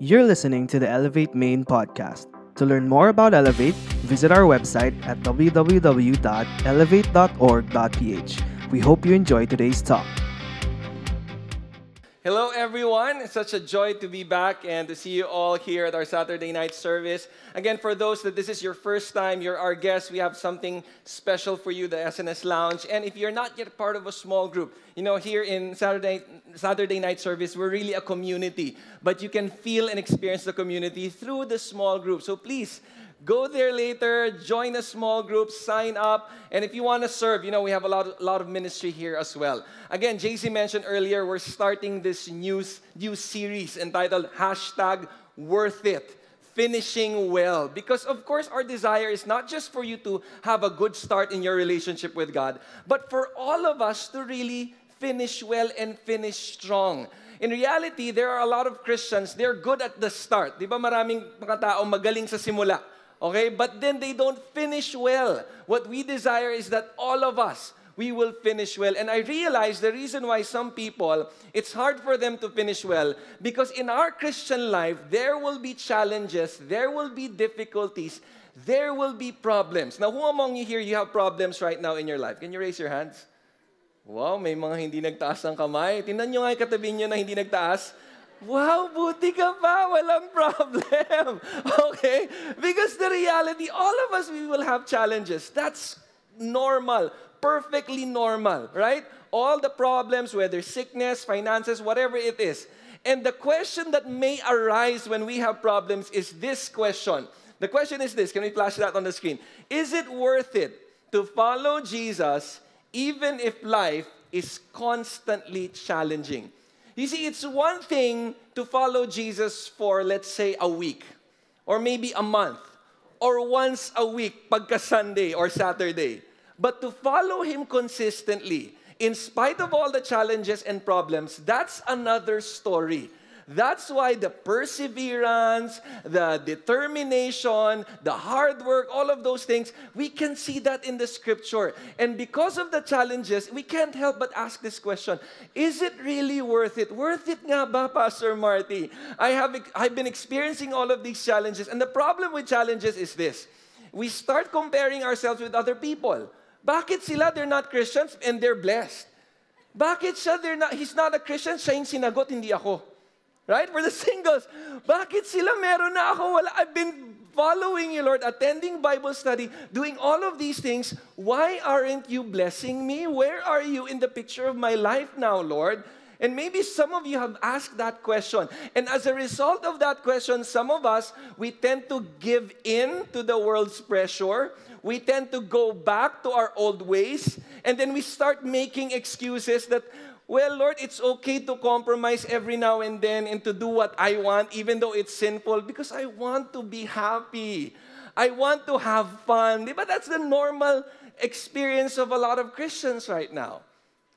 You're listening to the Elevate Main podcast. To learn more about Elevate, visit our website at www.elevate.org.ph. We hope you enjoy today's talk. Hello, everyone. It's such a joy to be back and to see you all here at our Saturday night service. Again, for those that this is your first time, you're our guest, we have something special for you, the SNS Lounge. And if you're not yet part of a small group, you know, here in Saturday, Saturday night service, we're really a community. But you can feel and experience the community through the small group. So please, Go there later, join a small group, sign up, and if you want to serve, you know, we have a lot, of, lot of ministry here as well. Again, JC mentioned earlier, we're starting this news, new series entitled Hashtag Worth It finishing well. Because, of course, our desire is not just for you to have a good start in your relationship with God, but for all of us to really finish well and finish strong. In reality, there are a lot of Christians, they're good at the start. Di ba maraming mga tao magaling sa simula? Okay? But then they don't finish well. What we desire is that all of us, we will finish well. And I realize the reason why some people, it's hard for them to finish well because in our Christian life, there will be challenges, there will be difficulties, there will be problems. Now, who among you here, you have problems right now in your life? Can you raise your hands? Wow, may mga hindi nagtaas ng kamay. Tingnan nyo nga katabi nyo na hindi nagtaas. Wow, buti ka pa. Walang problem. Okay? Because the reality, all of us, we will have challenges. That's normal. Perfectly normal, right? All the problems, whether sickness, finances, whatever it is. And the question that may arise when we have problems is this question. The question is this. Can we flash that on the screen? Is it worth it to follow Jesus even if life is constantly challenging? You see, it's one thing to follow Jesus for, let's say, a week, or maybe a month, or once a week, pagka Sunday or Saturday. But to follow Him consistently, in spite of all the challenges and problems, that's another story. That's why the perseverance, the determination, the hard work, all of those things, we can see that in the scripture. And because of the challenges, we can't help but ask this question Is it really worth it? Worth it nga ba, Pastor Marty? I have I've been experiencing all of these challenges. And the problem with challenges is this we start comparing ourselves with other people. Bakit sila? They're not Christians and they're blessed. Bakit siya? They're not, he's not a Christian, siya yung sinagot, hindi ako. Right? For the singles, bakit sila meron na ako? I've been following you, Lord, attending Bible study, doing all of these things. Why aren't you blessing me? Where are you in the picture of my life now, Lord? And maybe some of you have asked that question. And as a result of that question, some of us, we tend to give in to the world's pressure. We tend to go back to our old ways. And then we start making excuses that, well, Lord, it's okay to compromise every now and then and to do what I want, even though it's sinful, because I want to be happy. I want to have fun. But that's the normal experience of a lot of Christians right now.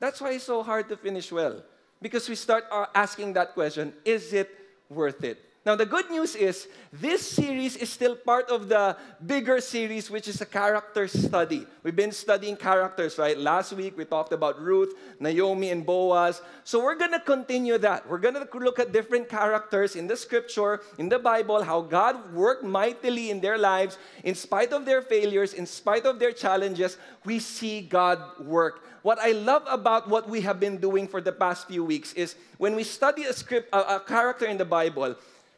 That's why it's so hard to finish well. Because we start uh, asking that question is it worth it? Now, the good news is this series is still part of the bigger series, which is a character study. We've been studying characters, right? Last week we talked about Ruth, Naomi, and Boaz. So we're going to continue that. We're going to look at different characters in the scripture, in the Bible, how God worked mightily in their lives. In spite of their failures, in spite of their challenges, we see God work. What I love about what we have been doing for the past few weeks is when we study a script, a, a character in the Bible,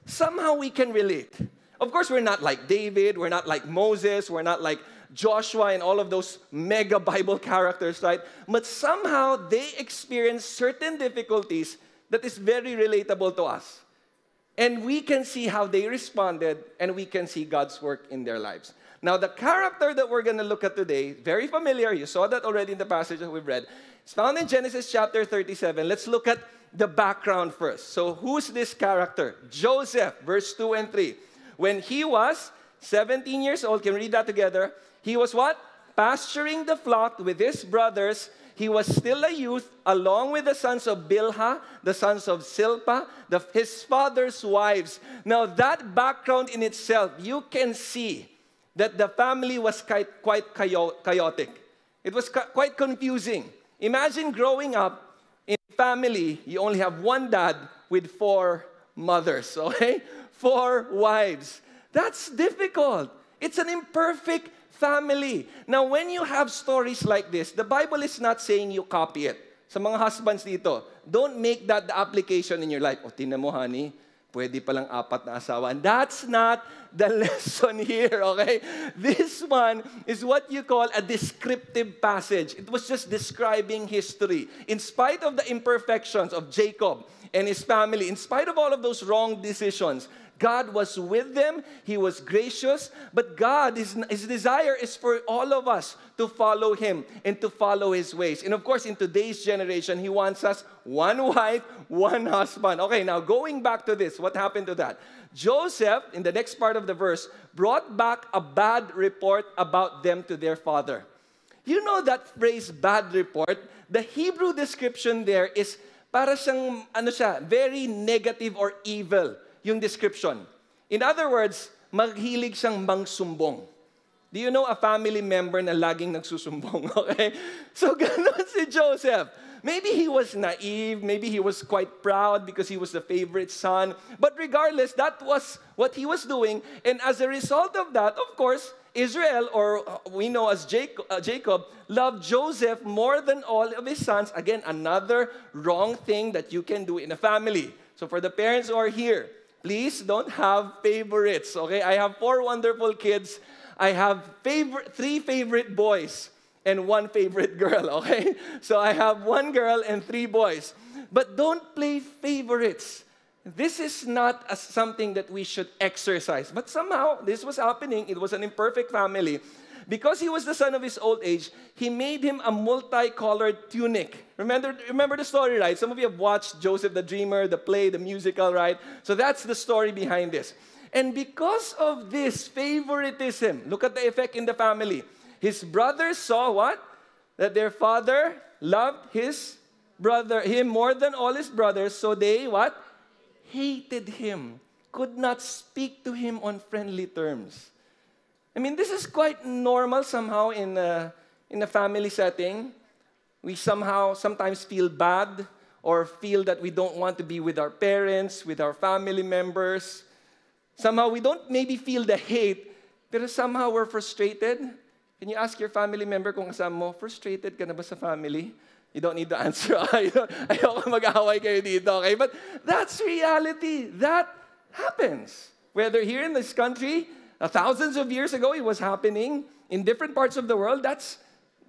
somehow we can relate. Of course, we're not like David, we're not like Moses, we're not like Joshua and all of those mega Bible characters, right? But somehow they experience certain difficulties that is very relatable to us. And we can see how they responded and we can see God's work in their lives. Now, the character that we're going to look at today, very familiar, you saw that already in the passage that we've read. It's found in Genesis chapter 37. Let's look at the background first. So, who's this character? Joseph, verse 2 and 3. When he was 17 years old, can we read that together? He was what? Pasturing the flock with his brothers. He was still a youth, along with the sons of Bilhah, the sons of Zilpah, the, his father's wives. Now, that background in itself, you can see that the family was quite, quite chaotic. It was quite confusing. Imagine growing up family, you only have one dad with four mothers, okay? Four wives. That's difficult. It's an imperfect family. Now, when you have stories like this, the Bible is not saying you copy it. Sa mga husbands dito, don't make that the application in your life. O, tinan mo, honey, pwede palang apat na asawa. And that's not the lesson here, okay? This one is what you call a descriptive passage. It was just describing history. In spite of the imperfections of Jacob and his family, in spite of all of those wrong decisions, God was with them. He was gracious. But God, his, his desire is for all of us to follow Him and to follow His ways. And of course, in today's generation, He wants us one wife, one husband. Okay, now going back to this, what happened to that? Joseph, in the next part of the verse, brought back a bad report about them to their father. You know that phrase, bad report? The Hebrew description there is para siyang, ano siya, very negative or evil yung description. In other words, maghilig siyang mangsumbong. Do you know a family member na laging nagsusumbong? Okay? So, ganun si Joseph. Maybe he was naive, maybe he was quite proud because he was the favorite son. But regardless, that was what he was doing. And as a result of that, of course, Israel, or we know as uh, Jacob, loved Joseph more than all of his sons. Again, another wrong thing that you can do in a family. So for the parents who are here, Please don't have favorites, okay? I have four wonderful kids. I have favorite, three favorite boys and one favorite girl, okay? So I have one girl and three boys. But don't play favorites. This is not a, something that we should exercise. But somehow, this was happening. It was an imperfect family. Because he was the son of his old age, he made him a multicolored tunic. Remember, remember the story, right? Some of you have watched Joseph the Dreamer, the play, the musical, right? So that's the story behind this. And because of this favoritism, look at the effect in the family. His brothers saw what? That their father loved his brother, him more than all his brothers, so they what? Hated him, could not speak to him on friendly terms. I mean, this is quite normal somehow in a, in a family setting. We somehow sometimes feel bad or feel that we don't want to be with our parents, with our family members. Somehow we don't maybe feel the hate, but somehow we're frustrated. Can you ask your family member kung kasama mo, frustrated ka na ba sa family? You don't need to answer. Ayoko mag-away kayo dito, okay? But that's reality. That happens. Whether here in this country, thousands of years ago, it was happening in different parts of the world. That's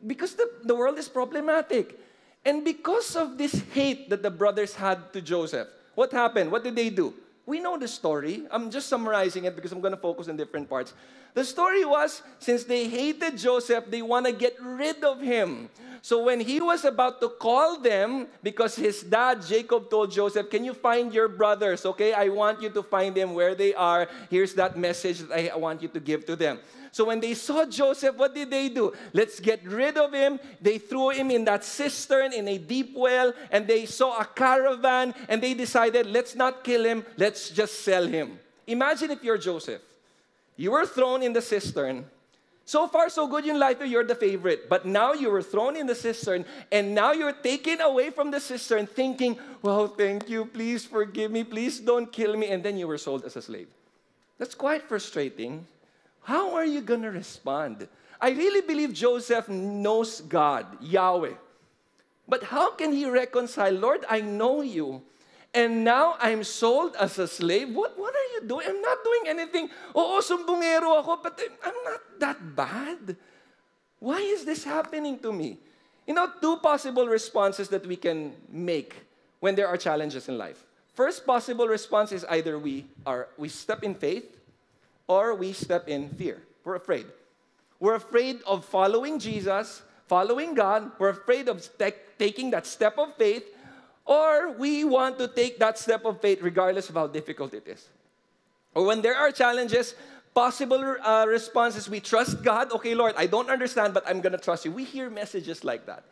because the, the world is problematic. And because of this hate that the brothers had to Joseph, what happened? What did they do? We know the story. I'm just summarizing it because I'm going to focus on different parts. The story was since they hated Joseph, they want to get rid of him. So when he was about to call them, because his dad, Jacob, told Joseph, Can you find your brothers? Okay, I want you to find them where they are. Here's that message that I want you to give to them. So when they saw Joseph, what did they do? Let's get rid of him. They threw him in that cistern in a deep well, and they saw a caravan, and they decided, Let's not kill him, let's just sell him. Imagine if you're Joseph. You were thrown in the cistern so far, so good in life, you're the favorite. But now you were thrown in the cistern, and now you're taken away from the cistern, thinking, Well, thank you, please forgive me, please don't kill me. And then you were sold as a slave. That's quite frustrating. How are you going to respond? I really believe Joseph knows God, Yahweh. But how can he reconcile, Lord, I know you, and now I'm sold as a slave. What, what are you doing? I'm not doing anything. Oo, sumbungero ako, but I'm not that bad. Why is this happening to me? You know, two possible responses that we can make when there are challenges in life. First possible response is either we are we step in faith or we step in fear. We're afraid. We're afraid of following Jesus, following God. We're afraid of taking that step of faith or we want to take that step of faith regardless of how difficult it is. Or when there are challenges, possible uh, responses, we trust God. Okay, Lord, I don't understand, but I'm going to trust you. We hear messages like that.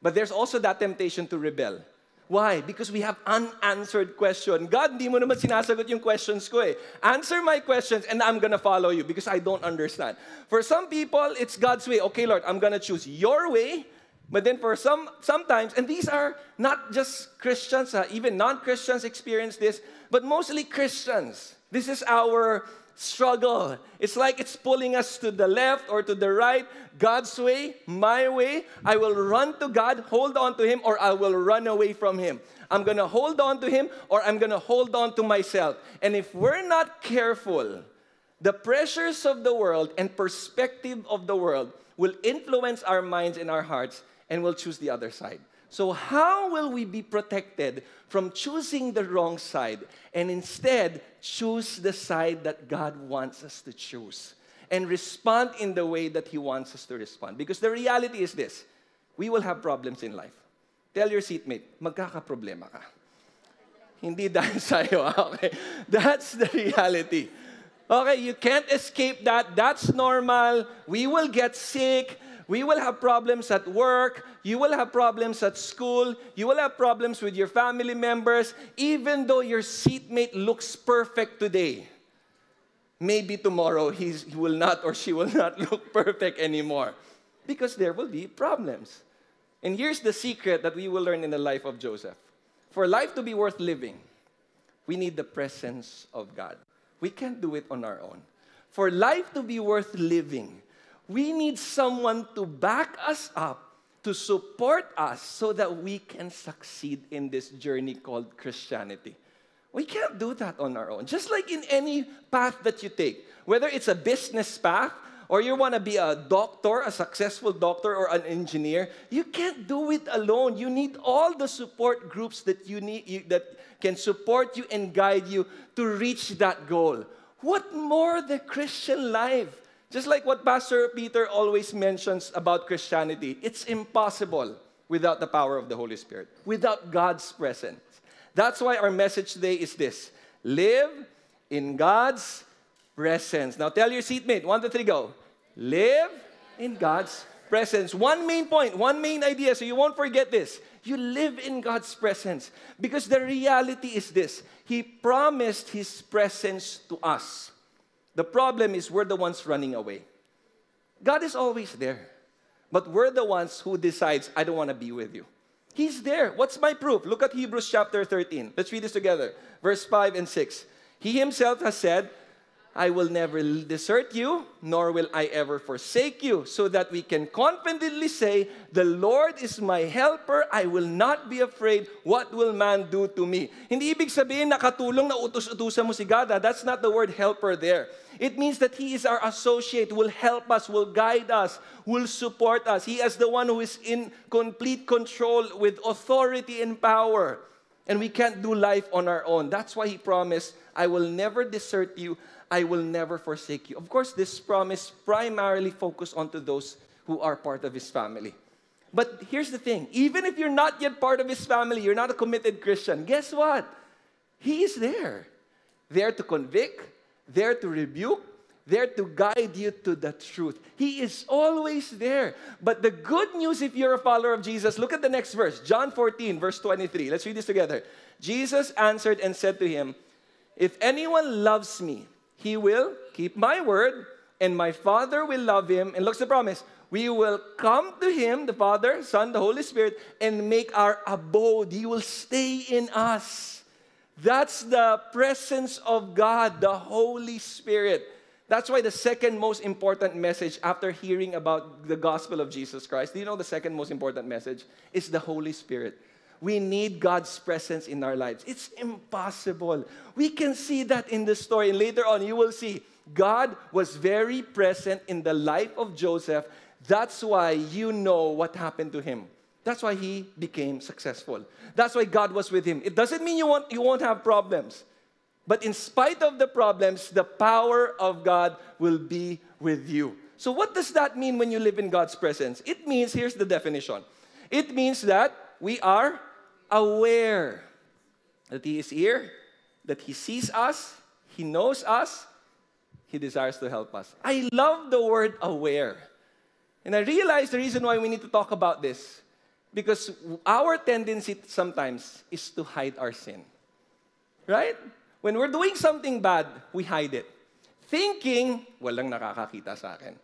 But there's also that temptation to rebel. Why? Because we have unanswered question. God, hindi mo naman sinasagot yung questions ko eh. Answer my questions and I'm gonna follow you because I don't understand. For some people, it's God's way. Okay, Lord, I'm gonna choose your way But then for some, sometimes, and these are not just Christians, uh, even non-Christians experience this, but mostly Christians. This is our struggle. It's like it's pulling us to the left or to the right. God's way, my way. I will run to God, hold on to Him, or I will run away from Him. I'm going to hold on to Him, or I'm going to hold on to myself. And if we're not careful, the pressures of the world and perspective of the world will influence our minds and our hearts, and we'll choose the other side. So, how will we be protected from choosing the wrong side and instead choose the side that God wants us to choose and respond in the way that He wants us to respond? Because the reality is this we will have problems in life. Tell your seatmate, magkakaproblema ka. Hindi dahil sa'yo, ah, okay? That's the reality. Okay, you can't escape that. That's normal. We will get sick. We will have problems at work. You will have problems at school. You will have problems with your family members. Even though your seatmate looks perfect today, maybe tomorrow he will not or she will not look perfect anymore because there will be problems. And here's the secret that we will learn in the life of Joseph for life to be worth living, we need the presence of God. We can't do it on our own. For life to be worth living, we need someone to back us up, to support us, so that we can succeed in this journey called Christianity. We can't do that on our own. Just like in any path that you take, whether it's a business path, or you want to be a doctor, a successful doctor, or an engineer, you can't do it alone. You need all the support groups that you need you, that can support you and guide you to reach that goal. What more the Christian life? Just like what Pastor Peter always mentions about Christianity, it's impossible without the power of the Holy Spirit, without God's presence. That's why our message today is this live in God's presence. Now tell your seatmate, one, two, three, go. Live in God's presence. One main point, one main idea, so you won't forget this. You live in God's presence because the reality is this He promised His presence to us. The problem is we're the ones running away. God is always there. But we're the ones who decides, I don't want to be with you. He's there. What's my proof? Look at Hebrews chapter 13. Let's read this together. Verse 5 and 6. He himself has said, I will never desert you, nor will I ever forsake you, so that we can confidently say, The Lord is my helper, I will not be afraid. What will man do to me? Hindi ibig sabihin nakatulong na utos-utusan mo si God. Ah. That's not the word helper there. It means that He is our associate, will help us, will guide us, will support us. He is the one who is in complete control with authority and power. And we can't do life on our own. That's why He promised, I will never desert you. I will never forsake you. Of course, this promise primarily focused onto those who are part of his family. But here's the thing even if you're not yet part of his family, you're not a committed Christian, guess what? He is there. There to convict, there to rebuke, there to guide you to the truth. He is always there. But the good news, if you're a follower of Jesus, look at the next verse, John 14, verse 23. Let's read this together. Jesus answered and said to him, If anyone loves me, he will keep my word, and my Father will love him. And look the promise. We will come to him, the Father, Son, the Holy Spirit, and make our abode. He will stay in us. That's the presence of God, the Holy Spirit. That's why the second most important message after hearing about the gospel of Jesus Christ, do you know the second most important message? Is the Holy Spirit. We need God's presence in our lives. It's impossible. We can see that in the story. And later on, you will see God was very present in the life of Joseph. That's why you know what happened to him. That's why he became successful. That's why God was with him. It doesn't mean you won't, you won't have problems. But in spite of the problems, the power of God will be with you. So, what does that mean when you live in God's presence? It means, here's the definition it means that we are aware that He is here, that He sees us, He knows us, He desires to help us. I love the word aware. And I realize the reason why we need to talk about this because our tendency sometimes is to hide our sin. Right? When we're doing something bad, we hide it. Thinking, walang nakakakita sa akin.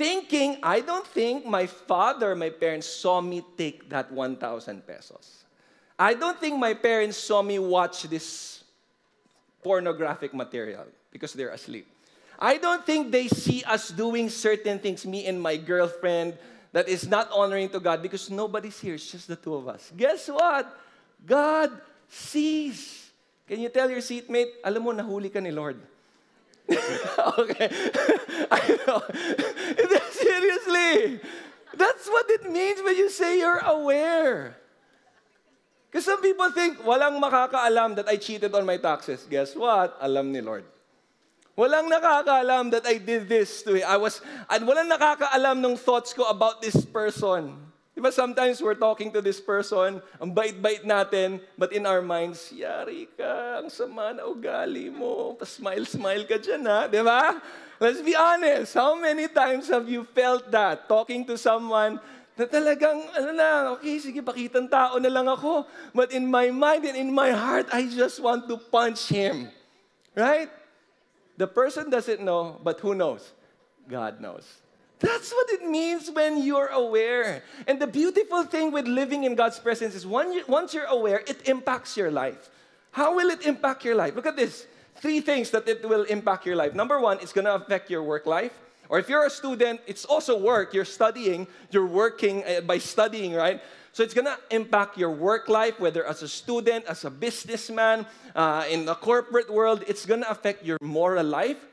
thinking, I don't think my father, my parents saw me take that 1,000 pesos. I don't think my parents saw me watch this pornographic material because they're asleep. I don't think they see us doing certain things, me and my girlfriend, that is not honoring to God because nobody's here. It's just the two of us. Guess what? God sees. Can you tell your seatmate, alam mo, nahuli ka ni Lord. okay. I know. Seriously. That's what it means when you say you're aware. Because some people think, walang makakaalam that I cheated on my taxes. Guess what? Alam ni Lord. Walang nakakaalam that I did this to him. I was, and walang nakakaalam ng thoughts ko about this person. Diba sometimes we're talking to this person, ang bait-bait natin, but in our minds, yari ka, ang sama na ugali mo, pa-smile-smile ka dyan ha, di ba? Let's be honest, how many times have you felt that, talking to someone na talagang, ano lang, okay, sige, pakitang tao na lang ako. But in my mind and in my heart, I just want to punch him. Right? The person doesn't know, but who knows? God knows. That's what it means when you're aware. And the beautiful thing with living in God's presence is once you're aware, it impacts your life. How will it impact your life? Look at this. Three things that it will impact your life. Number one, it's going to affect your work life. Or if you're a student, it's also work. You're studying, you're working uh, by studying, right? So it's gonna impact your work life, whether as a student, as a businessman, uh, in the corporate world. It's gonna affect your moral life,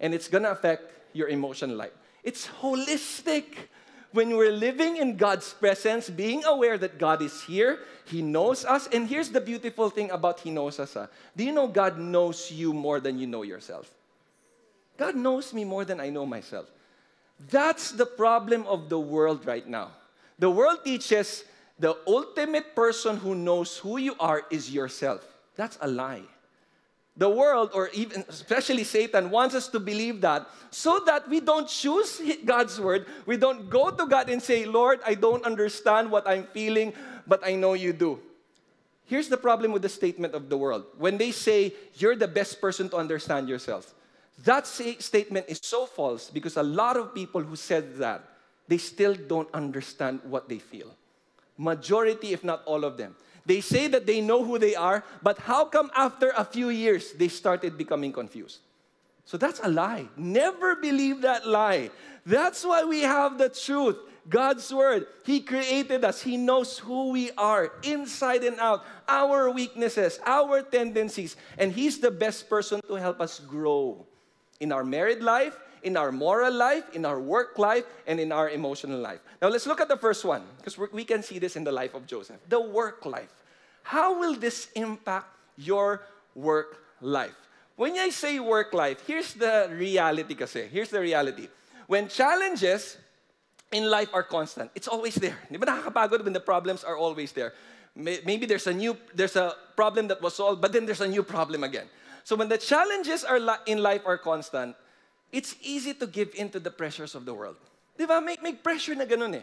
and it's gonna affect your emotional life. It's holistic. When we're living in God's presence, being aware that God is here, He knows us. And here's the beautiful thing about He knows us. Uh. Do you know God knows you more than you know yourself? God knows me more than I know myself. That's the problem of the world right now. The world teaches the ultimate person who knows who you are is yourself. That's a lie. The world, or even especially Satan, wants us to believe that so that we don't choose God's word. We don't go to God and say, Lord, I don't understand what I'm feeling, but I know you do. Here's the problem with the statement of the world. When they say, You're the best person to understand yourself, that statement is so false because a lot of people who said that, they still don't understand what they feel. Majority, if not all of them. They say that they know who they are, but how come after a few years they started becoming confused? So that's a lie. Never believe that lie. That's why we have the truth. God's word. He created us. He knows who we are inside and out, our weaknesses, our tendencies, and He's the best person to help us grow in our married life, in our moral life, in our work life, and in our emotional life. Now let's look at the first one, because we can see this in the life of Joseph the work life. How will this impact your work life? When I say work life, here's the reality kasi. Here's the reality. When challenges in life are constant, it's always there. Di nakakapagod when the problems are always there? Maybe there's a new, there's a problem that was solved, but then there's a new problem again. So when the challenges are in life are constant, it's easy to give in to the pressures of the world. Di may pressure na ganun eh.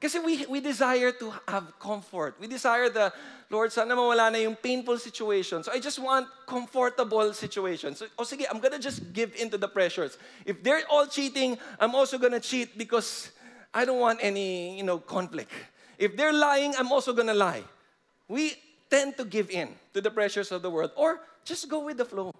Kasi we, we desire to have comfort. We desire the, Lord, sana mawala na yung painful situation. So I just want comfortable situations. So, oh sige, I'm gonna just give in to the pressures. If they're all cheating, I'm also gonna cheat because I don't want any, you know, conflict. If they're lying, I'm also gonna lie. We tend to give in to the pressures of the world or just go with the flow.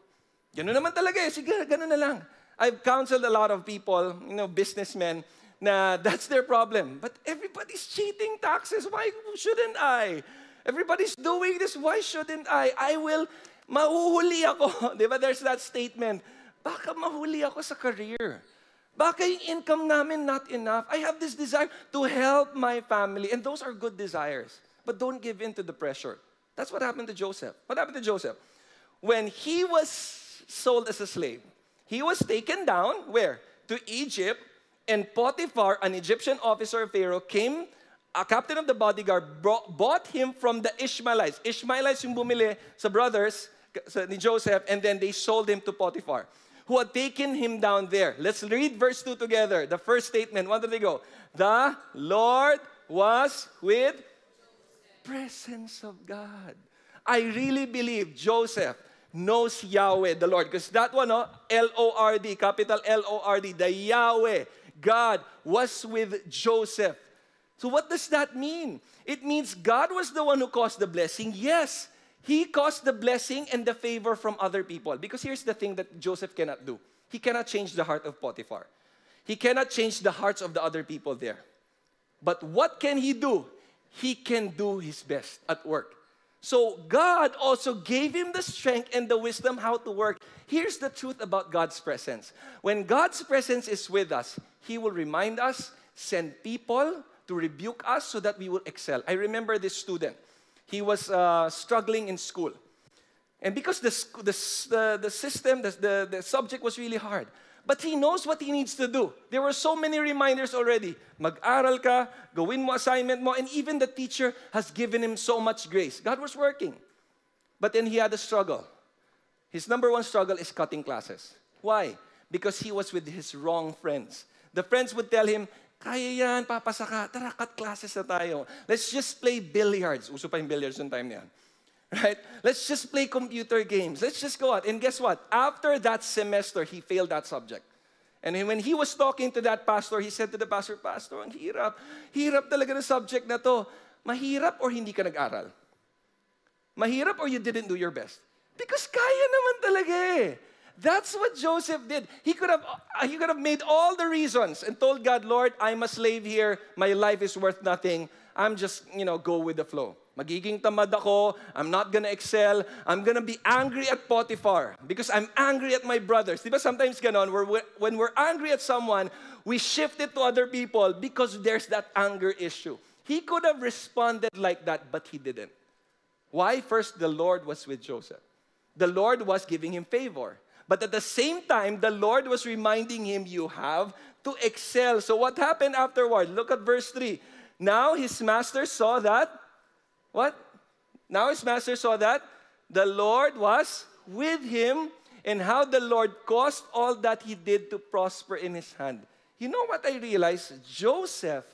Ganun naman talaga eh. Sige, ganun na lang. I've counseled a lot of people, you know, businessmen, na that's their problem. But everybody's cheating taxes. Why shouldn't I? Everybody's doing this. Why shouldn't I? I will, mahuhuli ako. Di ba? There's that statement. Baka mahuli ako sa career. Baka yung income namin not enough. I have this desire to help my family. And those are good desires. But don't give in to the pressure. That's what happened to Joseph. What happened to Joseph? when he was sold as a slave, he was taken down where? To Egypt, and Potiphar, an Egyptian officer of Pharaoh, came, a captain of the bodyguard, brought, bought him from the Ishmaelites. Ishmaelites yung bumili sa brothers sa, ni Joseph, and then they sold him to Potiphar, who had taken him down there. Let's read verse 2 together. The first statement, what did they go? The Lord was with presence of God. I really believe Joseph knows Yahweh, the Lord. Because that one, no, L O R D, capital L O R D, the Yahweh, God was with Joseph. So, what does that mean? It means God was the one who caused the blessing. Yes, He caused the blessing and the favor from other people. Because here's the thing that Joseph cannot do He cannot change the heart of Potiphar, He cannot change the hearts of the other people there. But what can He do? He can do His best at work. So God also gave him the strength and the wisdom how to work. Here's the truth about God's presence. When God's presence is with us, He will remind us, send people to rebuke us so that we will excel. I remember this student. He was uh, struggling in school. And because the, the, the, system, the, the, the subject was really hard, but he knows what he needs to do. There were so many reminders already. Mag-aral ka, gawin mo assignment mo, and even the teacher has given him so much grace. God was working. But then he had a struggle. His number one struggle is cutting classes. Why? Because he was with his wrong friends. The friends would tell him, kaya yan, papasa ka, tara, cut classes na tayo. Let's just play billiards. Uso pa yung billiards yung time niyan right? Let's just play computer games. Let's just go out. And guess what? After that semester, he failed that subject. And when he was talking to that pastor, he said to the pastor, Pastor, ang hirap. Hirap talaga ng subject na to. Mahirap or hindi ka nag-aral? Mahirap or you didn't do your best? Because kaya naman talaga eh. That's what Joseph did. He could have uh, he could have made all the reasons and told God, Lord, I'm a slave here. My life is worth nothing. I'm just, you know, go with the flow. Magiging tamad ako. I'm not gonna excel. I'm gonna be angry at Potiphar because I'm angry at my brothers. Diba sometimes ganon, we're, when we're angry at someone, we shift it to other people because there's that anger issue. He could have responded like that, but he didn't. Why? First, the Lord was with Joseph. The Lord was giving him favor. But at the same time, the Lord was reminding him, You have to excel. So, what happened afterward? Look at verse 3. Now his master saw that what? Now his master saw that the Lord was with him and how the Lord caused all that he did to prosper in his hand. You know what I realized? Joseph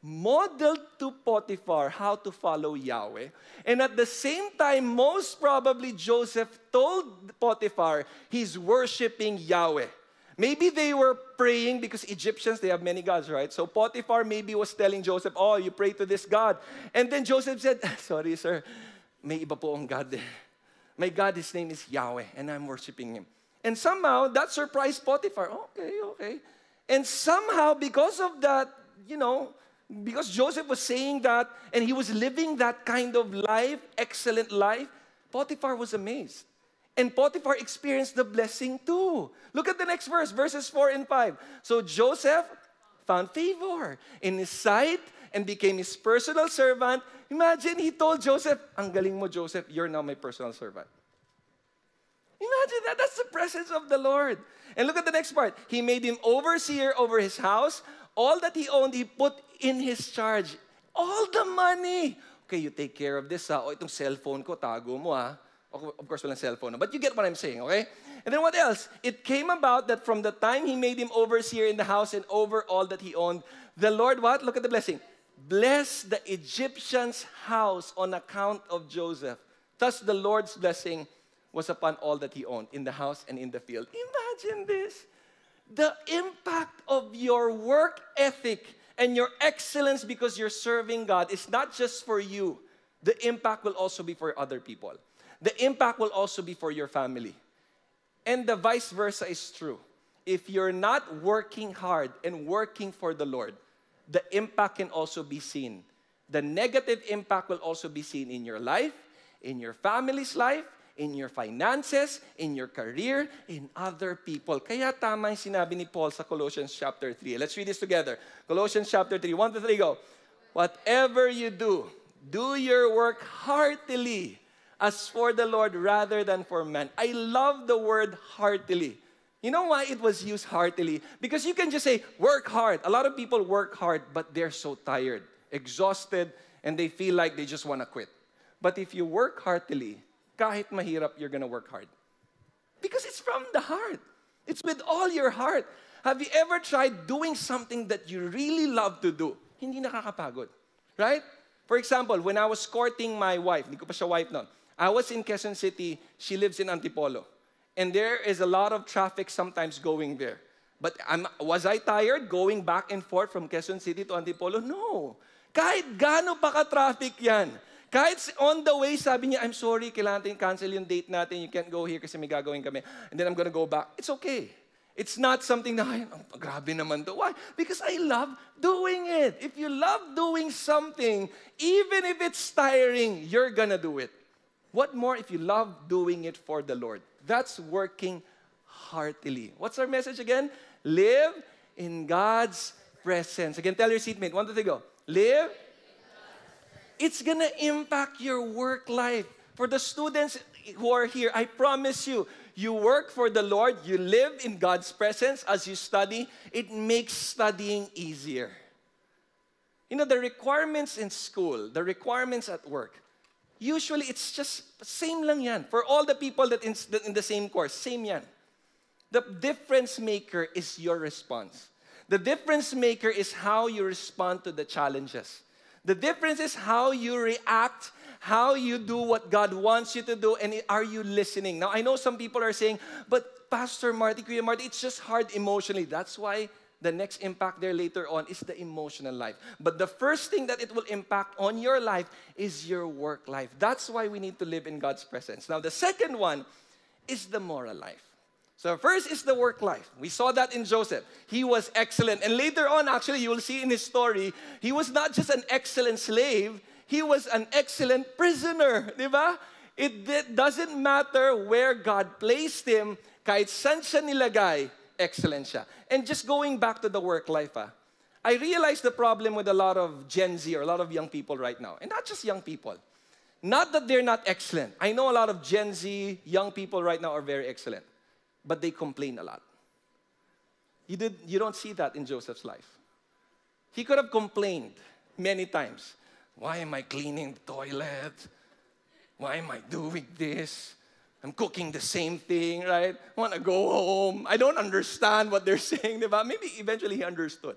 modeled to Potiphar how to follow Yahweh. And at the same time, most probably Joseph told Potiphar he's worshiping Yahweh. Maybe they were praying because Egyptians, they have many gods, right? So Potiphar maybe was telling Joseph, oh, you pray to this God. And then Joseph said, sorry, sir, may iba po ang God. My God, his name is Yahweh, and I'm worshiping him. And somehow, that surprised Potiphar. Okay, okay. And somehow, because of that, you know, because Joseph was saying that and he was living that kind of life, excellent life, Potiphar was amazed. And Potiphar experienced the blessing too. Look at the next verse, verses 4 and 5. So Joseph found favor in his sight and became his personal servant. Imagine, he told Joseph, Ang galing mo, Joseph, you're now my personal servant. Imagine that. That's the presence of the Lord. And look at the next part. He made him overseer over his house. All that he owned, he put in his charge. All the money. Okay, you take care of this, ha? O itong cellphone ko, tago mo, ha? Of course, walang cellphone. But you get what I'm saying, okay? And then what else? It came about that from the time he made him overseer in the house and over all that he owned, the Lord what? Look at the blessing. Bless the Egyptian's house on account of Joseph. Thus the Lord's blessing was upon all that he owned in the house and in the field. Imagine this. The impact of your work ethic and your excellence because you're serving God is not just for you. The impact will also be for other people the impact will also be for your family. And the vice versa is true. If you're not working hard and working for the Lord, the impact can also be seen. The negative impact will also be seen in your life, in your family's life, in your finances, in your career, in other people. Kaya tama yung sinabi ni Paul sa Colossians chapter 3. Let's read this together. Colossians chapter 3, 1 to 3, go. Whatever you do, do your work heartily as for the Lord rather than for man. I love the word heartily. You know why it was used heartily? Because you can just say, work hard. A lot of people work hard, but they're so tired, exhausted, and they feel like they just want to quit. But if you work heartily, kahit mahirap, you're gonna work hard. Because it's from the heart. It's with all your heart. Have you ever tried doing something that you really love to do? Hindi nakakapagod. Right? For example, when I was courting my wife, hindi ko pa siya wife noon, I was in Quezon City, she lives in Antipolo. And there is a lot of traffic sometimes going there. But I'm, was I tired going back and forth from Quezon City to Antipolo? No. Kahit gaano pa ka-traffic yan. Kahit on the way, sabi niya, I'm sorry, kailangan natin cancel yung date natin. You can't go here kasi may gagawin kami. And then I'm gonna go back. It's okay. It's not something na, ay, oh, grabe naman to. Why? Because I love doing it. If you love doing something, even if it's tiring, you're gonna do it. What more if you love doing it for the Lord? That's working heartily. What's our message again? Live in God's presence. Again, tell your seatmate, one, two, three, go. Live. It's gonna impact your work life. For the students who are here, I promise you, you work for the Lord, you live in God's presence as you study, it makes studying easier. You know, the requirements in school, the requirements at work, usually it's just same lang yan. For all the people that in, in the same course, same yan. The difference maker is your response. The difference maker is how you respond to the challenges. The difference is how you react, how you do what God wants you to do, and are you listening? Now, I know some people are saying, but Pastor Marty, Kuya Marty, it's just hard emotionally. That's why the next impact there later on is the emotional life. But the first thing that it will impact on your life is your work life. That's why we need to live in God's presence. Now, the second one is the moral life. So first is the work life. We saw that in Joseph. He was excellent. And later on, actually, you will see in his story, he was not just an excellent slave, he was an excellent prisoner. Diba? It doesn't matter where God placed him, kahit san siya nilagay, excellent siya. And just going back to the work life, ah, I realize the problem with a lot of Gen Z or a lot of young people right now. And not just young people. Not that they're not excellent. I know a lot of Gen Z young people right now are very excellent but they complain a lot. You, did, you don't see that in Joseph's life. He could have complained many times. Why am I cleaning the toilet? Why am I doing this? I'm cooking the same thing, right? I want to go home. I don't understand what they're saying. But maybe eventually he understood.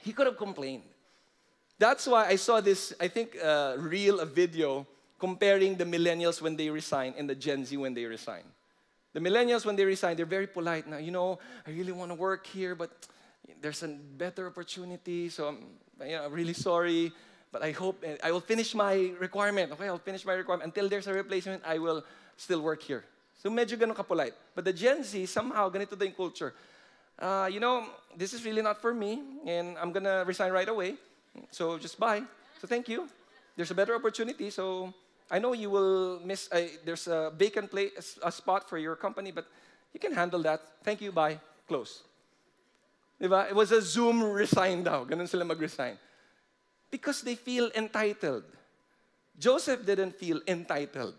He could have complained. That's why I saw this, I think, uh, reel, a video comparing the millennials when they resign and the Gen Z when they resign. The millennials, when they resign, they're very polite. Now, you know, I really want to work here, but there's a better opportunity, so I'm, you know, I'm really sorry. But I hope eh, I will finish my requirement. Okay, I'll finish my requirement. Until there's a replacement, I will still work here. So medyo ganun ka-polite. But the Gen Z, somehow, ganito din culture. Uh, you know, this is really not for me, and I'm gonna resign right away. So just bye. So thank you. There's a better opportunity, so I know you will miss, uh, there's a vacant place, a spot for your company, but you can handle that. Thank you, bye, close. Diba? It was a Zoom resign daw. Ganun sila mag-resign. Because they feel entitled. Joseph didn't feel entitled.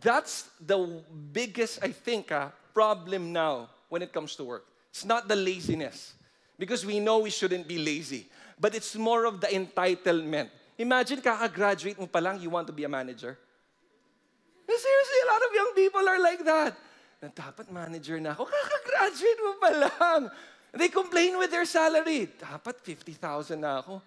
That's the biggest, I think, uh, problem now when it comes to work. It's not the laziness. Because we know we shouldn't be lazy. But it's more of the entitlement. Imagine, kaka-graduate mo pa lang, you want to be a manager. Seriously, a lot of young people are like that. Na dapat manager na ako, kakagraduate mo pa lang. They complain with their salary. Dapat 50,000 na ako.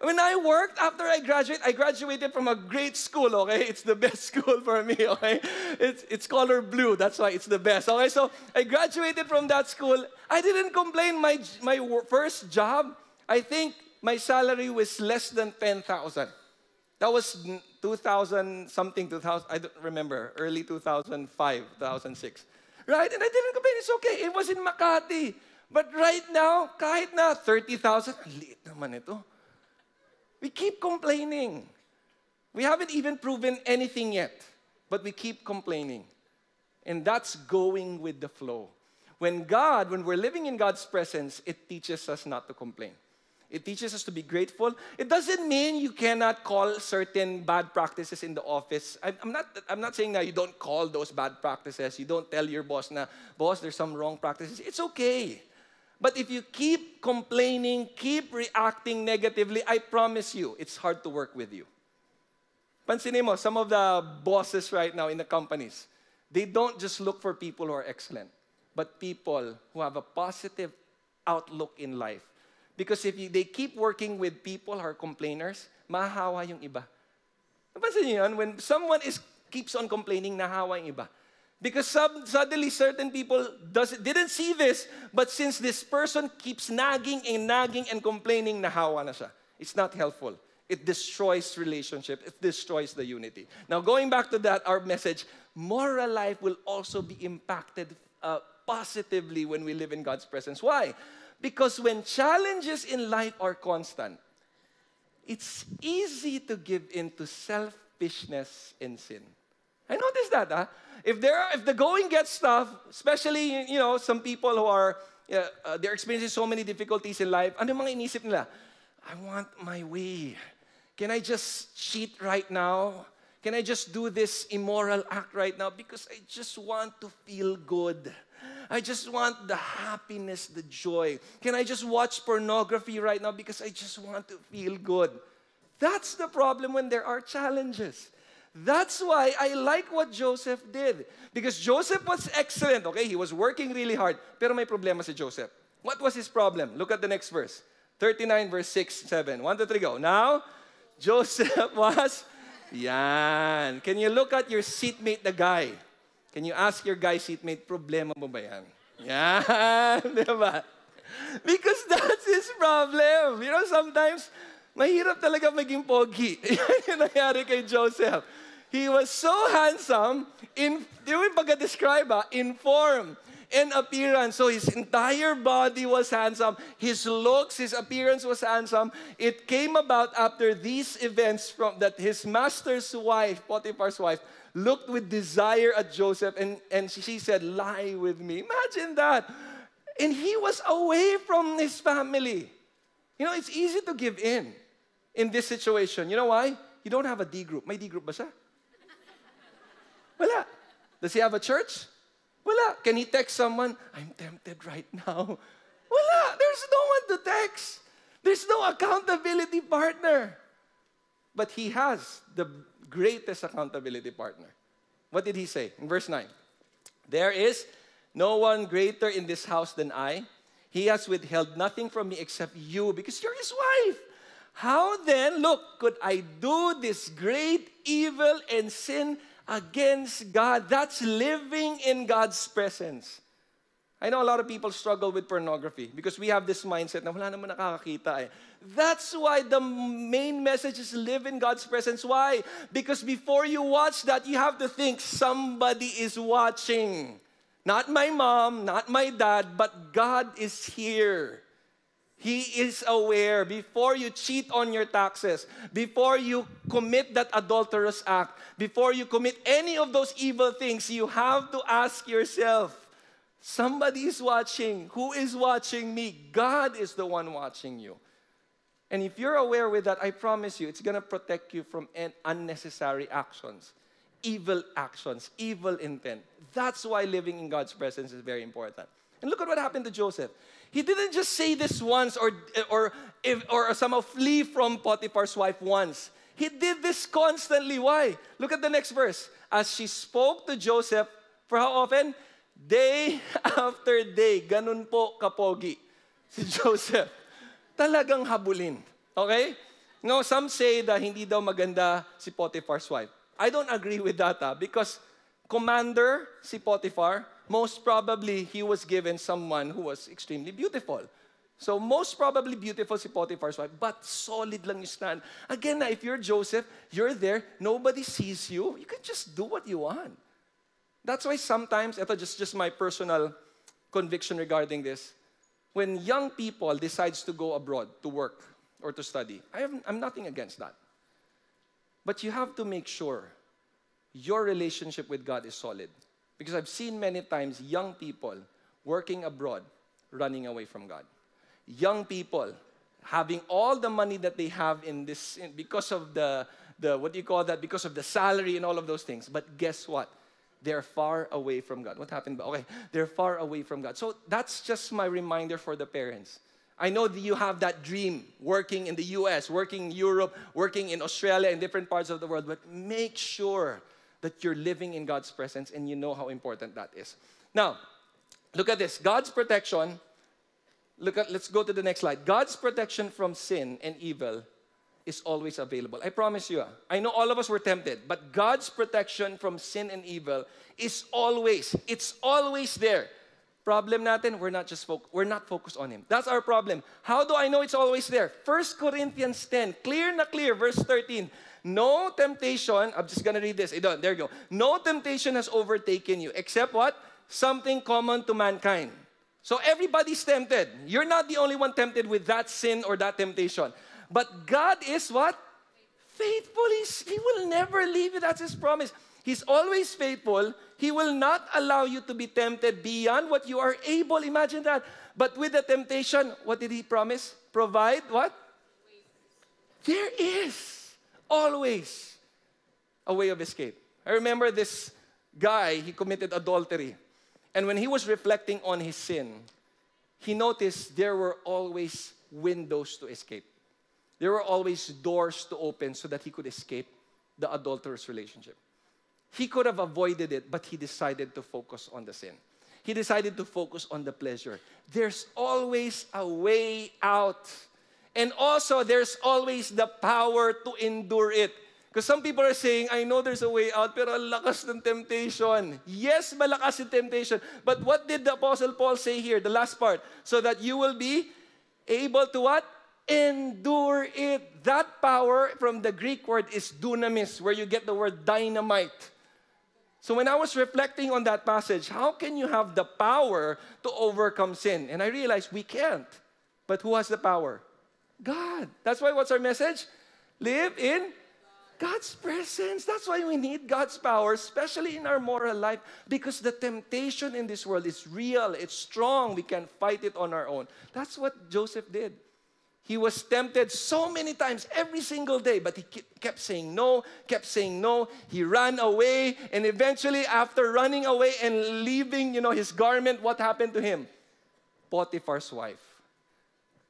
When I worked after I graduated, I graduated from a great school, okay? It's the best school for me, okay? It's, it's color blue, that's why it's the best, okay? So I graduated from that school. I didn't complain. My, my first job, I think my salary was less than 10,000. That was 2000 something, 2000, I don't remember, early 2005, 2006. Right? And I didn't complain. It's okay. It was in Makati. But right now, kahit na 30,000, liit naman ito. We keep complaining. We haven't even proven anything yet, but we keep complaining. And that's going with the flow. When God, when we're living in God's presence, it teaches us not to complain. It teaches us to be grateful. It doesn't mean you cannot call certain bad practices in the office. I'm not, I'm not saying that you don't call those bad practices. You don't tell your boss, na, boss, there's some wrong practices. It's okay. But if you keep complaining, keep reacting negatively, I promise you, it's hard to work with you. Pansinin mo, some of the bosses right now in the companies, they don't just look for people who are excellent, but people who have a positive outlook in life because if you, they keep working with people who are complainers, mahahawa yung iba. Napansin niyo yun? When someone is, keeps on complaining, nahawa yung iba. Because some, suddenly certain people does, didn't see this, but since this person keeps nagging and nagging and complaining, nahawa na siya. It's not helpful. It destroys relationship. It destroys the unity. Now, going back to that, our message, moral life will also be impacted uh, positively when we live in God's presence. Why? Because when challenges in life are constant, it's easy to give in to selfishness and sin. I noticed that. Huh? If there, are, if the going gets tough, especially you know some people who are uh, they're experiencing so many difficulties in life, ano mga inisip nila? I want my way. Can I just cheat right now? Can I just do this immoral act right now? Because I just want to feel good. I just want the happiness, the joy. Can I just watch pornography right now because I just want to feel good? That's the problem when there are challenges. That's why I like what Joseph did. Because Joseph was excellent, okay? He was working really hard. Pero may problema si Joseph. What was his problem? Look at the next verse. 39 verse 6, 7. 1, 2, 3, go. Now, Joseph was, yan. Can you look at your seatmate, the guy? Can you ask your guy seatmate, problema mo ba yan? Yan, di ba? Because that's his problem. You know, sometimes, mahirap talaga maging pogi. Yan yung nangyari kay Joseph. He was so handsome, in, yung pagka-describe ah, in form and appearance. So his entire body was handsome. His looks, his appearance was handsome. It came about after these events from that his master's wife, Potiphar's wife, looked with desire at Joseph and, and she said, Lie with me. Imagine that. And he was away from his family. You know, it's easy to give in in this situation. You know why? You don't have a D group. May D group ba siya? Wala. Does he have a church? Wala. Can he text someone? I'm tempted right now. Wala. There's no one to text. There's no accountability partner. But he has the greatest accountability partner. What did he say in verse 9? There is no one greater in this house than I. He has withheld nothing from me except you because you're his wife. How then, look, could I do this great evil and sin against God. That's living in God's presence. I know a lot of people struggle with pornography because we have this mindset na wala naman nakakakita eh. That's why the main message is live in God's presence. Why? Because before you watch that, you have to think somebody is watching. Not my mom, not my dad, but God is here. He is aware before you cheat on your taxes, before you commit that adulterous act, before you commit any of those evil things, you have to ask yourself somebody is watching. Who is watching me? God is the one watching you. And if you're aware with that, I promise you, it's going to protect you from unnecessary actions, evil actions, evil intent. That's why living in God's presence is very important. And look at what happened to Joseph. He didn't just say this once or, or, if, or somehow flee from Potiphar's wife once. He did this constantly. Why? Look at the next verse. As she spoke to Joseph, for how often? Day after day. Ganun po kapogi si Joseph. Talagang habulin. Okay? No, some say that hindi daw maganda si Potiphar's wife. I don't agree with that ah, because commander si Potiphar, most probably he was given someone who was extremely beautiful. So most probably beautiful si Potiphar's wife, but solid lang yung stand. Again, if you're Joseph, you're there, nobody sees you, you can just do what you want. That's why sometimes, ito just, just my personal conviction regarding this, when young people decides to go abroad to work or to study, I have, I'm nothing against that. But you have to make sure your relationship with God is solid. Because I've seen many times young people working abroad running away from God. Young people having all the money that they have in this in, because of the, the, what do you call that? Because of the salary and all of those things. But guess what? They're far away from God. What happened? Okay, they're far away from God. So that's just my reminder for the parents. I know that you have that dream working in the US, working in Europe, working in Australia, in different parts of the world, but make sure that you're living in God's presence and you know how important that is. Now, look at this God's protection. Look at, let's go to the next slide. God's protection from sin and evil is always available. I promise you. I know all of us were tempted, but God's protection from sin and evil is always, it's always there. Problem natin, we're not just foc- we're not focused on him. That's our problem. How do I know it's always there? 1 Corinthians 10, clear na clear, verse 13. No temptation, I'm just gonna read this. There you go. No temptation has overtaken you, except what? Something common to mankind. So everybody's tempted. You're not the only one tempted with that sin or that temptation. But God is what? Faithful. He's, he will never leave you. That's His promise. He's always faithful. He will not allow you to be tempted beyond what you are able. Imagine that. But with the temptation, what did He promise? Provide what? There is always a way of escape. I remember this guy, he committed adultery. And when he was reflecting on his sin, he noticed there were always windows to escape. There were always doors to open so that he could escape the adulterous relationship. He could have avoided it, but he decided to focus on the sin. He decided to focus on the pleasure. There's always a way out. And also, there's always the power to endure it. Because some people are saying, I know there's a way out, pero lakas ng temptation. Yes, malakas yung temptation. But what did the Apostle Paul say here, the last part? So that you will be able to what? Endure it. That power from the Greek word is dunamis, where you get the word dynamite. So when I was reflecting on that passage, how can you have the power to overcome sin? And I realized we can't. But who has the power? God. That's why what's our message? Live in God's presence. That's why we need God's power, especially in our moral life, because the temptation in this world is real, it's strong. We can fight it on our own. That's what Joseph did. He was tempted so many times every single day, but he kept saying no, kept saying no. He ran away, and eventually, after running away and leaving, you know, his garment, what happened to him? Potiphar's wife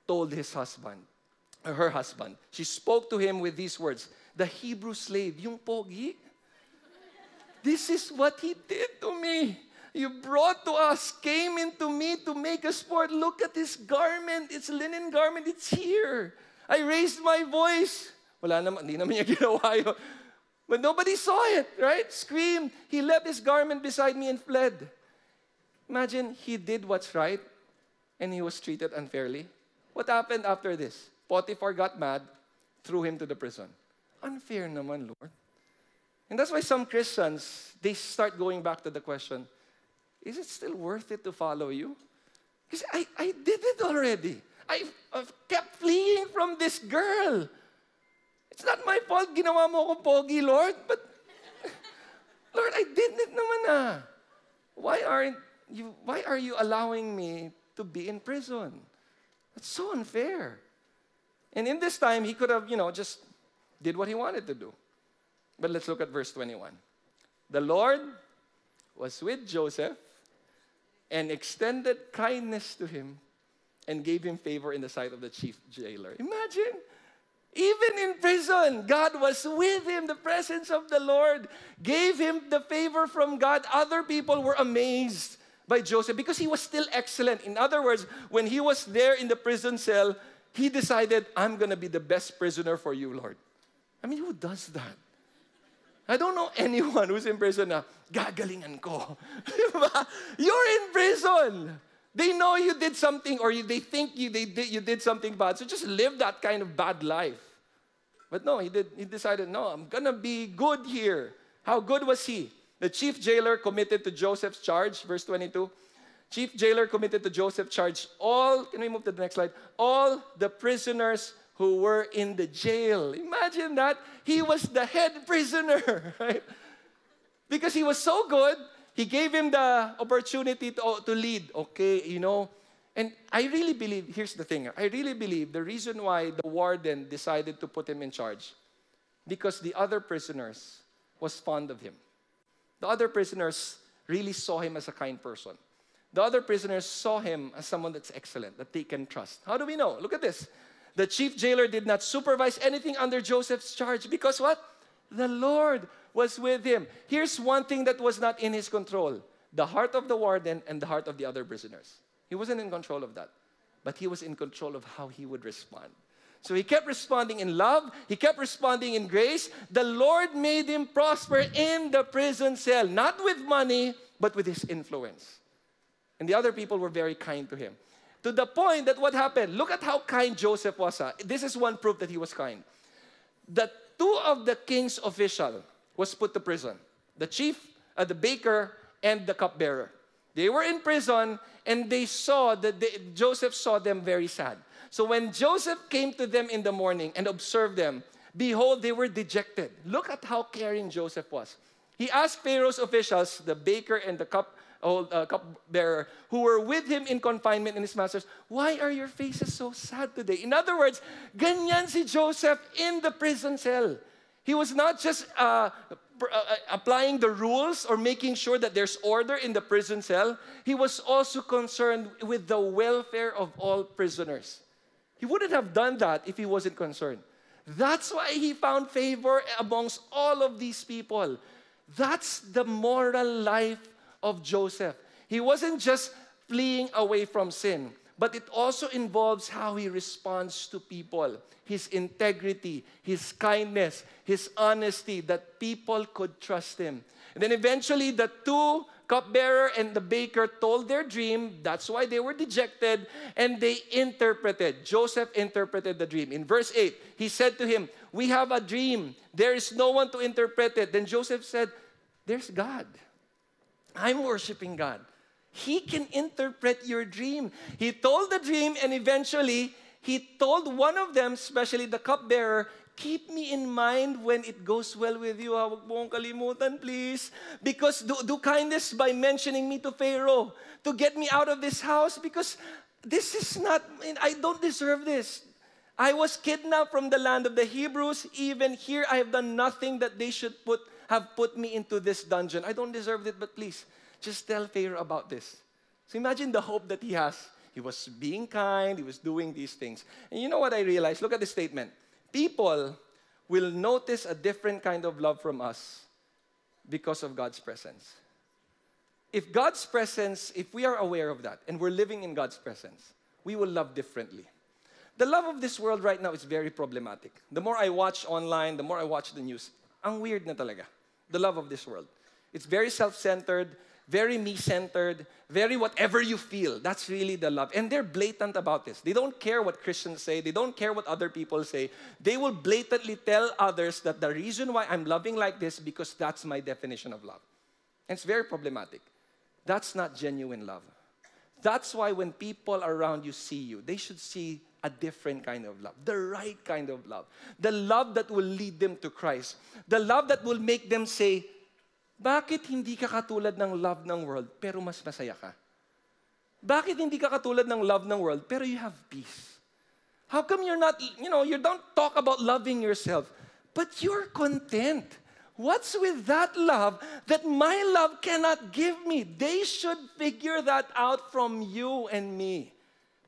told his husband, her husband, she spoke to him with these words The Hebrew slave, yung pogi, this is what he did to me. You brought to us, came into me to make us sport. Look at this garment. It's linen garment. It's here. I raised my voice. Wala naman, hindi naman niya ginawa yun. But nobody saw it, right? Screamed. He left his garment beside me and fled. Imagine he did what's right and he was treated unfairly. What happened after this? Potiphar got mad, threw him to the prison. Unfair naman, Lord. And that's why some Christians, they start going back to the question, is it still worth it to follow you? Because I, I did it already. I, I've kept fleeing from this girl. It's not my fault ginawa mo ko pogi, Lord, but Lord, I did it naman ah. Why aren't you, why are you allowing me to be in prison? That's so unfair. And in this time, he could have, you know, just did what he wanted to do. But let's look at verse 21. The Lord was with Joseph and extended kindness to him and gave him favor in the sight of the chief jailer. Imagine, even in prison, God was with him. The presence of the Lord gave him the favor from God. Other people were amazed by Joseph because he was still excellent. In other words, when he was there in the prison cell, he decided, I'm going to be the best prisoner for you, Lord. I mean, who does that? I don't know anyone who's in prison na, gagalingan ko. You're in prison. They know you did something or you, they think you, they did, you did something bad. So just live that kind of bad life. But no, he, did, he decided, no, I'm going to be good here. How good was he? The chief jailer committed to Joseph's charge, verse 22. Chief jailer committed to Joseph charge all, can we move to the next slide? All the prisoners who were in the jail. Imagine that. He was the head prisoner, right? Because he was so good, he gave him the opportunity to, to lead. Okay, you know. And I really believe, here's the thing, I really believe the reason why the warden decided to put him in charge, because the other prisoners was fond of him. The other prisoners really saw him as a kind person. The other prisoners saw him as someone that's excellent, that they can trust. How do we know? Look at this. The chief jailer did not supervise anything under Joseph's charge because what? The Lord was with him. Here's one thing that was not in his control the heart of the warden and the heart of the other prisoners. He wasn't in control of that, but he was in control of how he would respond. So he kept responding in love, he kept responding in grace. The Lord made him prosper in the prison cell, not with money, but with his influence. And the other people were very kind to him. To the point that what happened, look at how kind Joseph was. Ah. This is one proof that he was kind. The two of the king's official was put to prison. The chief, uh, the baker, and the cupbearer. They were in prison and they saw that they, Joseph saw them very sad. So when Joseph came to them in the morning and observed them, behold, they were dejected. Look at how caring Joseph was. He asked Pharaoh's officials, the baker and the cup, old, uh, cupbearer, who were with him in confinement and his masters, why are your faces so sad today? In other words, ganyan si Joseph in the prison cell. He was not just uh, uh, uh, applying the rules or making sure that there's order in the prison cell. He was also concerned with the welfare of all prisoners. He wouldn't have done that if he wasn't concerned. That's why he found favor amongst all of these people. That's the moral life of Joseph. He wasn't just fleeing away from sin, but it also involves how he responds to people, his integrity, his kindness, his honesty, that people could trust him. And then eventually, the two cupbearer and the baker told their dream. That's why they were dejected and they interpreted. Joseph interpreted the dream. In verse 8, he said to him, We have a dream. There is no one to interpret it. Then Joseph said, There's God. I'm worshiping God. He can interpret your dream. He told the dream, and eventually, he told one of them, especially the cupbearer, keep me in mind when it goes well with you. Ah, Huwag mo kong kalimutan, please. Because do, do kindness by mentioning me to Pharaoh to get me out of this house because this is not, I don't deserve this. I was kidnapped from the land of the Hebrews. Even here, I have done nothing that they should put, have put me into this dungeon. I don't deserve it, but please, just tell Pharaoh about this. So imagine the hope that he has. He was being kind, he was doing these things. And you know what I realized? Look at the statement people will notice a different kind of love from us because of God's presence. If God's presence, if we are aware of that and we're living in God's presence, we will love differently. The love of this world right now is very problematic. The more I watch online, the more I watch the news, ang weird na talaga. The love of this world. It's very self-centered, very me centered, very whatever you feel. That's really the love. And they're blatant about this. They don't care what Christians say, they don't care what other people say. They will blatantly tell others that the reason why I'm loving like this because that's my definition of love. And it's very problematic. That's not genuine love. That's why when people around you see you, they should see a different kind of love, the right kind of love, the love that will lead them to Christ, the love that will make them say, Bakit hindi ka katulad ng love ng world pero mas masaya ka? Bakit hindi ka katulad ng love ng world pero you have peace? How come you're not, you know, you don't talk about loving yourself, but you're content? What's with that love that my love cannot give me? They should figure that out from you and me.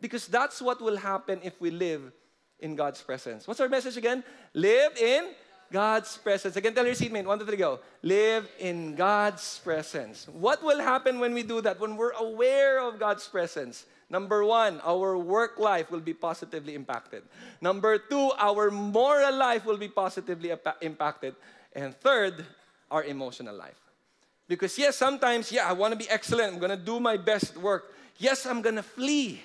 Because that's what will happen if we live in God's presence. What's our message again? Live in God's presence. Again, tell your seatmate, one, two, three, go. Live in God's presence. What will happen when we do that? When we're aware of God's presence? Number one, our work life will be positively impacted. Number two, our moral life will be positively impacted. And third, our emotional life. Because yes, sometimes, yeah, I want to be excellent. I'm going to do my best work. Yes, I'm going to flee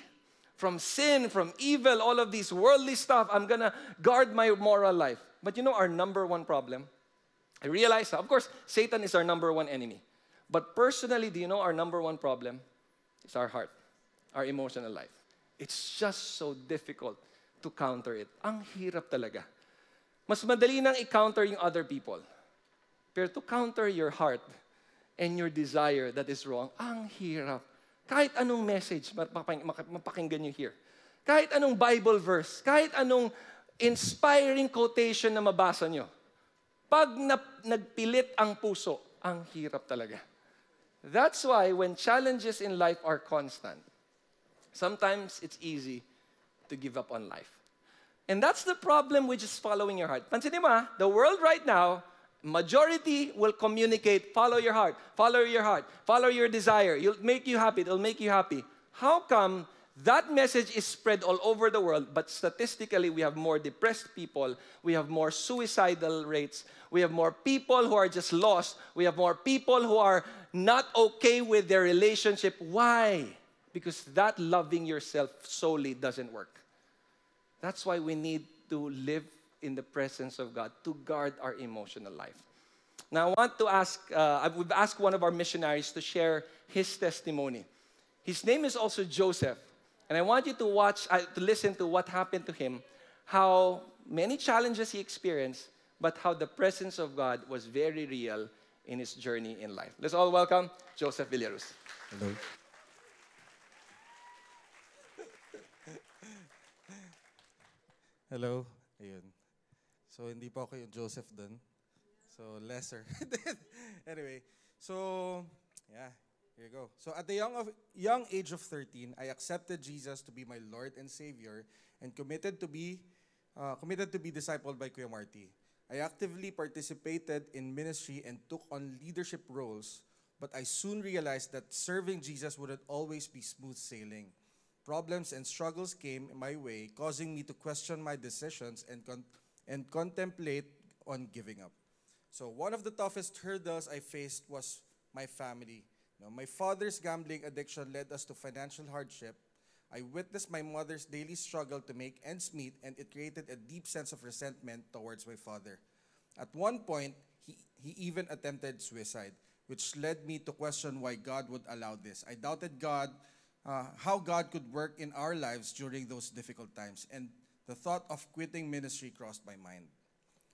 from sin, from evil, all of these worldly stuff. I'm going to guard my moral life. But you know our number one problem? I realize, of course, Satan is our number one enemy. But personally, do you know our number one problem? It's our heart, our emotional life. It's just so difficult to counter it. Ang hirap talaga. Mas madali nang i-counter yung other people. Pero to counter your heart and your desire that is wrong, ang hirap. Kahit anong message mapakinggan nyo here. Kahit anong Bible verse, kahit anong inspiring quotation na mabasa nyo. Pag na, nagpilit ang puso, ang hirap talaga. That's why when challenges in life are constant, sometimes it's easy to give up on life. And that's the problem with just following your heart. Pansinin mo the world right now, majority will communicate, follow your heart, follow your heart, follow your desire. It'll make you happy, it'll make you happy. How come That message is spread all over the world, but statistically, we have more depressed people, we have more suicidal rates, we have more people who are just lost, we have more people who are not okay with their relationship. Why? Because that loving yourself solely doesn't work. That's why we need to live in the presence of God to guard our emotional life. Now, I want to ask, uh, we've asked one of our missionaries to share his testimony. His name is also Joseph. And I want you to watch, uh, to listen to what happened to him, how many challenges he experienced, but how the presence of God was very real in his journey in life. Let's all welcome Joseph Villaruz. Hello. Hello. Ayun. So, hindi po ako yung Joseph dun. So, lesser. anyway, so, yeah, here you go. So, at the young, of, young age of 13, I accepted Jesus to be my Lord and Savior and committed to be, uh, committed to be discipled by Kuya Marty. I actively participated in ministry and took on leadership roles, but I soon realized that serving Jesus wouldn't always be smooth sailing. Problems and struggles came my way, causing me to question my decisions and, con- and contemplate on giving up. So, one of the toughest hurdles I faced was my family. Know, my father's gambling addiction led us to financial hardship. I witnessed my mother's daily struggle to make ends meet, and it created a deep sense of resentment towards my father. At one point, he, he even attempted suicide, which led me to question why God would allow this. I doubted God, uh, how God could work in our lives during those difficult times, and the thought of quitting ministry crossed my mind.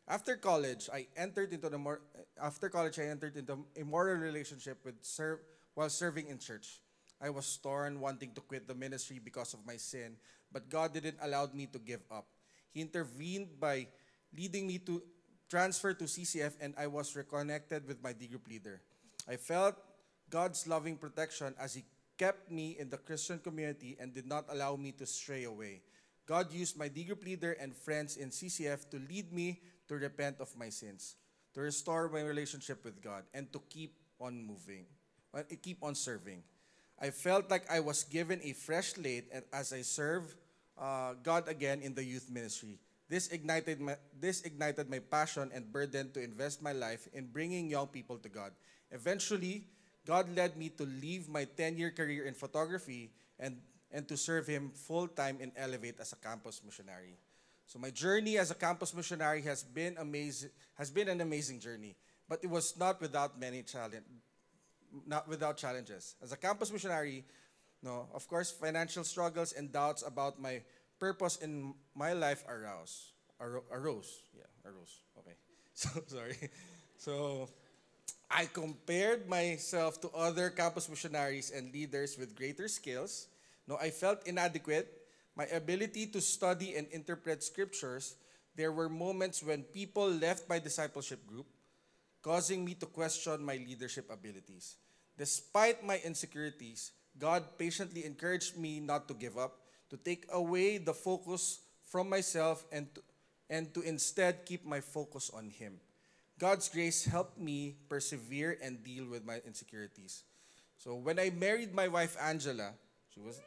After college, I entered into the more, after college I entered into a moral relationship with serve while serving in church. I was torn wanting to quit the ministry because of my sin, but God didn't allow me to give up. He intervened by leading me to transfer to CCF and I was reconnected with my D group leader. I felt God's loving protection as he kept me in the Christian community and did not allow me to stray away. God used my D group leader and friends in CCF to lead me to repent of my sins, to restore my relationship with God, and to keep on moving, uh, keep on serving. I felt like I was given a fresh slate as I serve uh, God again in the youth ministry. This ignited, my, this ignited my passion and burden to invest my life in bringing young people to God. Eventually, God led me to leave my 10 year career in photography and, and to serve Him full time in Elevate as a campus missionary. So my journey as a campus missionary has been amazing, has been an amazing journey, but it was not without many challenge, not without challenges. As a campus missionary, no, of course, financial struggles and doubts about my purpose in my life arose. arose, yeah, arose. Okay, so sorry. So I compared myself to other campus missionaries and leaders with greater skills. No, I felt inadequate my ability to study and interpret scriptures, there were moments when people left my discipleship group, causing me to question my leadership abilities. Despite my insecurities, God patiently encouraged me not to give up, to take away the focus from myself, and to, and to instead keep my focus on Him. God's grace helped me persevere and deal with my insecurities. So when I married my wife Angela, she was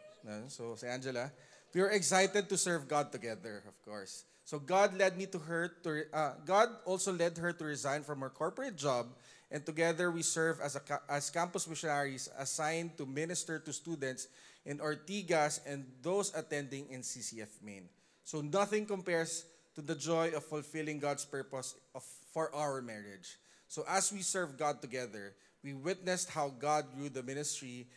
so Angela, we were excited to serve God together, of course. So God led me to her to uh, God also led her to resign from her corporate job and together we serve as a as campus missionaries assigned to minister to students in Ortigas and those attending in CCF Main. So nothing compares to the joy of fulfilling God's purpose of, for our marriage. So as we serve God together, we witnessed how God grew the ministry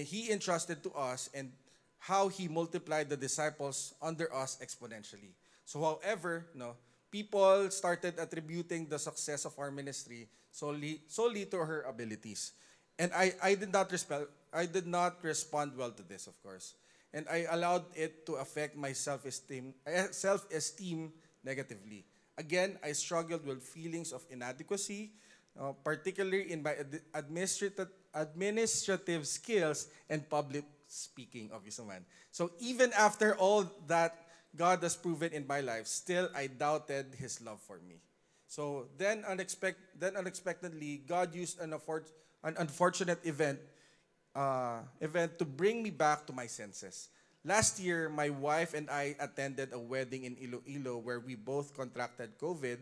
he, entrusted to us and how he multiplied the disciples under us exponentially. So, however, no, people started attributing the success of our ministry solely, solely to her abilities. And I, I did not respect, I did not respond well to this, of course. And I allowed it to affect my self-esteem, eh, self-esteem negatively. Again, I struggled with feelings of inadequacy, uh, particularly in my ad- administrative, administrative skills and public speaking of man. So even after all that God has proven in my life, still I doubted His love for me. So then, unexpect- then unexpectedly, God used an, an unfortunate event, uh, event to bring me back to my senses. Last year, my wife and I attended a wedding in Iloilo where we both contracted COVID.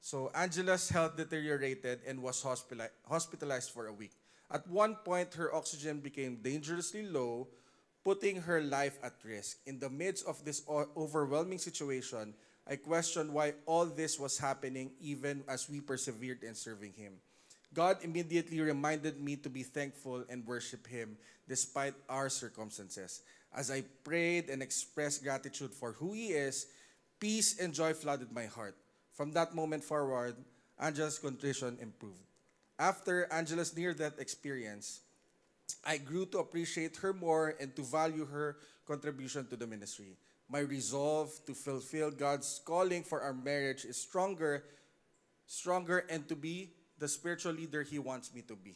So Angela's health deteriorated and was hospitali- hospitalized for a week. At one point, her oxygen became dangerously low, putting her life at risk. In the midst of this overwhelming situation, I questioned why all this was happening even as we persevered in serving Him. God immediately reminded me to be thankful and worship Him despite our circumstances. As I prayed and expressed gratitude for who He is, peace and joy flooded my heart. From that moment forward, Angela's condition improved. After Angela's near death experience, I grew to appreciate her more and to value her contribution to the ministry. My resolve to fulfill God's calling for our marriage is stronger, stronger and to be the spiritual leader he wants me to be.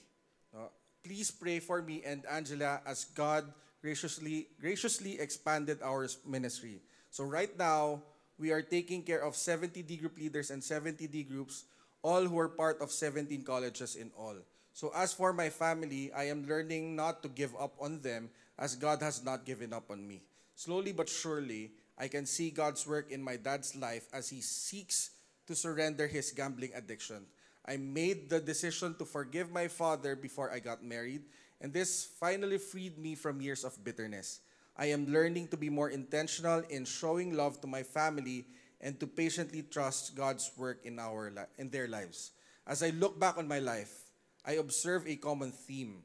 Please pray for me and Angela as God graciously graciously expanded our ministry. So right now, we are taking care of 70 D group leaders and 70 D groups, all who are part of 17 colleges in all. So as for my family, I am learning not to give up on them as God has not given up on me. Slowly but surely, I can see God's work in my dad's life as he seeks to surrender his gambling addiction. I made the decision to forgive my father before I got married, and this finally freed me from years of bitterness. I am learning to be more intentional in showing love to my family and to patiently trust God's work in our li- in their lives. As I look back on my life, I observe a common theme.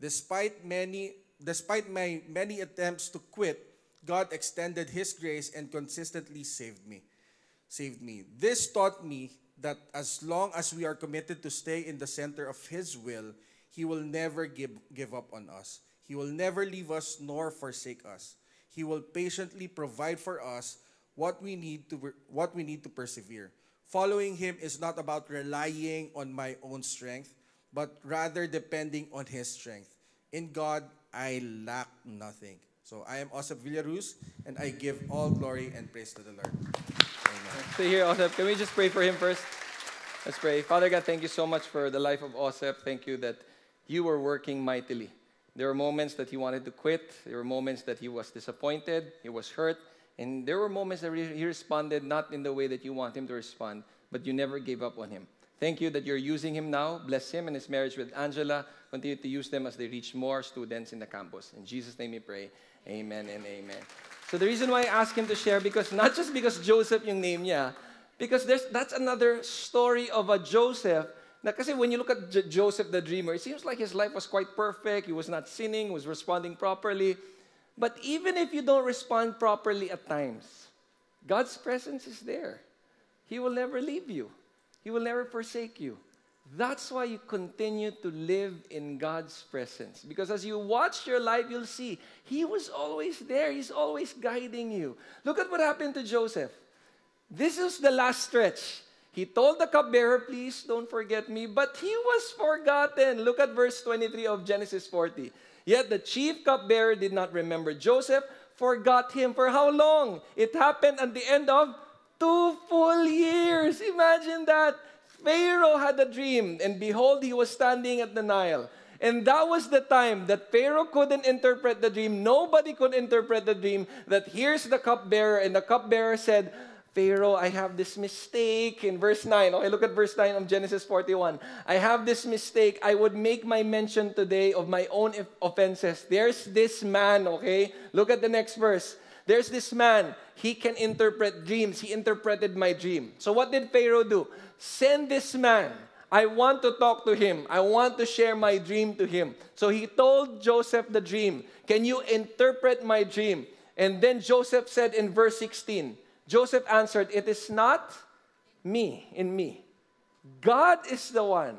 Despite many despite my many attempts to quit, God extended his grace and consistently saved me. Saved me. This taught me that as long as we are committed to stay in the center of his will, he will never give, give up on us. He will never leave us nor forsake us. He will patiently provide for us what we need to what we need to persevere. Following him is not about relying on my own strength, but rather depending on his strength. In God, I lack nothing. So I am Osep Villaruz, and I give all glory and praise to the Lord. Amen. Stay here, Osep. Can we just pray for him first? Let's pray. Father God, thank you so much for the life of Osep. Thank you that you were working mightily. There were moments that he wanted to quit. There were moments that he was disappointed. He was hurt. And there were moments that he responded not in the way that you want him to respond, but you never gave up on him. Thank you that you're using him now. Bless him and his marriage with Angela. Continue to use them as they reach more students in the campus. In Jesus' name we pray. Amen and amen. So the reason why I asked him to share, because not just because Joseph yung name niya, because there's, that's another story of a Joseph. Kasi when you look at J- Joseph the dreamer, it seems like his life was quite perfect. He was not sinning, was responding properly. But even if you don't respond properly at times, God's presence is there. He will never leave you. He will never forsake you. That's why you continue to live in God's presence. Because as you watch your life, you'll see He was always there. He's always guiding you. Look at what happened to Joseph. This is the last stretch. He told the cupbearer, Please don't forget me, but he was forgotten. Look at verse 23 of Genesis 40. Yet the chief cupbearer did not remember Joseph, forgot him. For how long? It happened at the end of two full years. Imagine that. Pharaoh had a dream, and behold, he was standing at the Nile. And that was the time that Pharaoh couldn't interpret the dream. Nobody could interpret the dream. That here's the cupbearer, and the cupbearer said, Pharaoh, I have this mistake. In verse 9, okay, look at verse 9 of Genesis 41. I have this mistake. I would make my mention today of my own offenses. There's this man, okay? Look at the next verse. There's this man. He can interpret dreams. He interpreted my dream. So what did Pharaoh do? Send this man. I want to talk to him. I want to share my dream to him. So he told Joseph the dream. Can you interpret my dream? And then Joseph said in verse 16, Joseph answered, It is not me in me. God is the one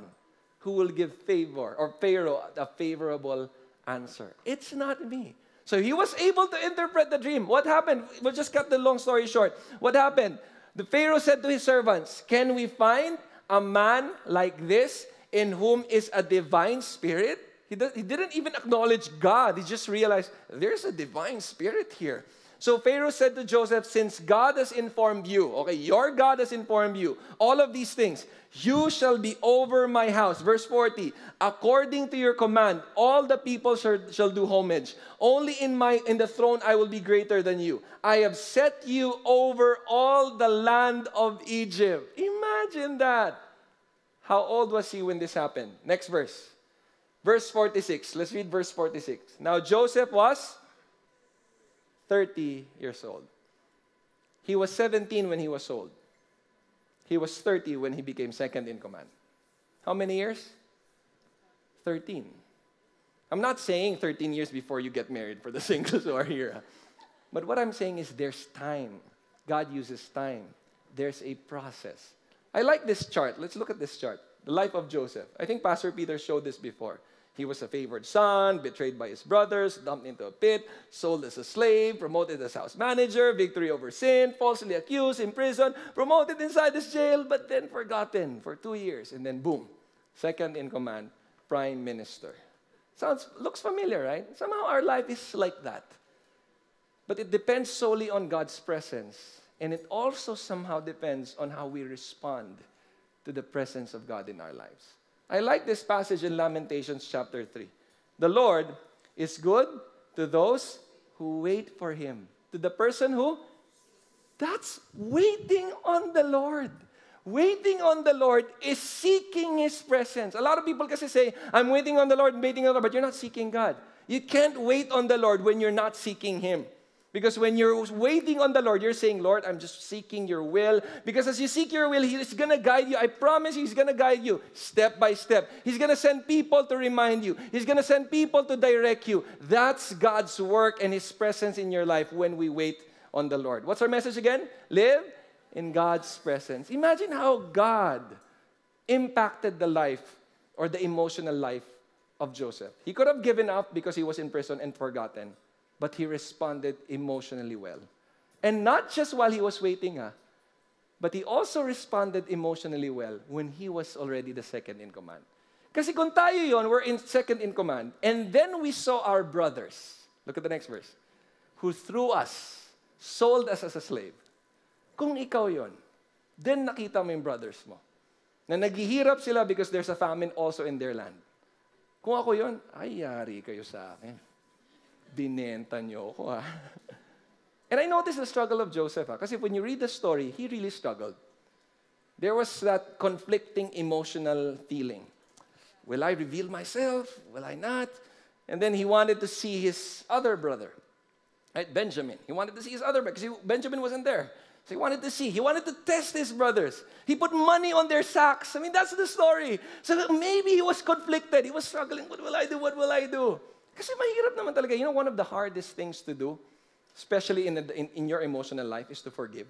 who will give favor or Pharaoh a favorable answer. It's not me. So he was able to interpret the dream. What happened? We'll just cut the long story short. What happened? The Pharaoh said to his servants, Can we find a man like this in whom is a divine spirit? He, he didn't even acknowledge God. He just realized there's a divine spirit here. So Pharaoh said to Joseph, Since God has informed you, okay, your God has informed you, all of these things, you shall be over my house. Verse 40, according to your command, all the people shall, do homage. Only in my in the throne I will be greater than you. I have set you over all the land of Egypt. Imagine that. How old was he when this happened? Next verse. Verse 46. Let's read verse 46. Now Joseph was 30 years old. He was 17 when he was sold. He was 30 when he became second in command. How many years? 13. I'm not saying 13 years before you get married for the singles who are here. But what I'm saying is there's time. God uses time. There's a process. I like this chart. Let's look at this chart. The life of Joseph. I think Pastor Peter showed this before. He was a favored son, betrayed by his brothers, dumped into a pit, sold as a slave, promoted as house manager, victory over sin, falsely accused, imprisoned, promoted inside this jail, but then forgotten for two years. And then boom, second in command, prime minister. Sounds looks familiar, right? Somehow our life is like that. But it depends solely on God's presence. And it also somehow depends on how we respond to the presence of God in our lives. I like this passage in Lamentations chapter 3. The Lord is good to those who wait for him. To the person who that's waiting on the Lord. Waiting on the Lord is seeking His presence. A lot of people kasi say, I'm waiting on the Lord, waiting on the Lord, but you're not seeking God. You can't wait on the Lord when you're not seeking Him. Because when you're waiting on the Lord, you're saying, Lord, I'm just seeking your will. Because as you seek your will, He's going to guide you. I promise He's going to guide you step by step. He's going to send people to remind you, He's going to send people to direct you. That's God's work and His presence in your life when we wait on the Lord. What's our message again? Live in God's presence. Imagine how God impacted the life or the emotional life of Joseph. He could have given up because he was in prison and forgotten but he responded emotionally well. And not just while he was waiting, ah, but he also responded emotionally well when he was already the second in command. Kasi kung tayo yon, we're in second in command, and then we saw our brothers, look at the next verse, who threw us, sold us as a slave. Kung ikaw yon, then nakita mo yung brothers mo, na naghihirap sila because there's a famine also in their land. Kung ako yon, ay yari kayo sa akin binenta niyo ako ah. And I noticed the struggle of Joseph ah, kasi when you read the story, he really struggled. There was that conflicting emotional feeling. Will I reveal myself? Will I not? And then he wanted to see his other brother, right? Benjamin. He wanted to see his other brother because Benjamin wasn't there. So he wanted to see. He wanted to test his brothers. He put money on their sacks. I mean, that's the story. So maybe he was conflicted. He was struggling. What will I do? What will I do? Kasi mahirap naman talaga. You know, one of the hardest things to do, especially in, in, in your emotional life, is to forgive.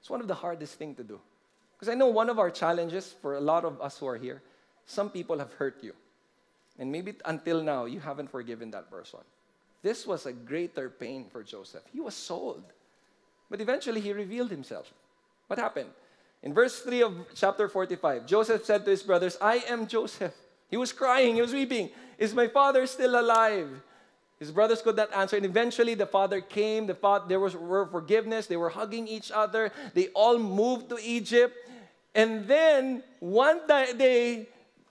It's one of the hardest things to do. Because I know one of our challenges for a lot of us who are here, some people have hurt you. And maybe until now, you haven't forgiven that person. This was a greater pain for Joseph. He was sold. But eventually, he revealed himself. What happened? In verse 3 of chapter 45, Joseph said to his brothers, I am Joseph. He was crying, he was weeping. Is my father still alive? His brothers could not answer. And eventually the father came. The father, there was were forgiveness. They were hugging each other. They all moved to Egypt. And then one day,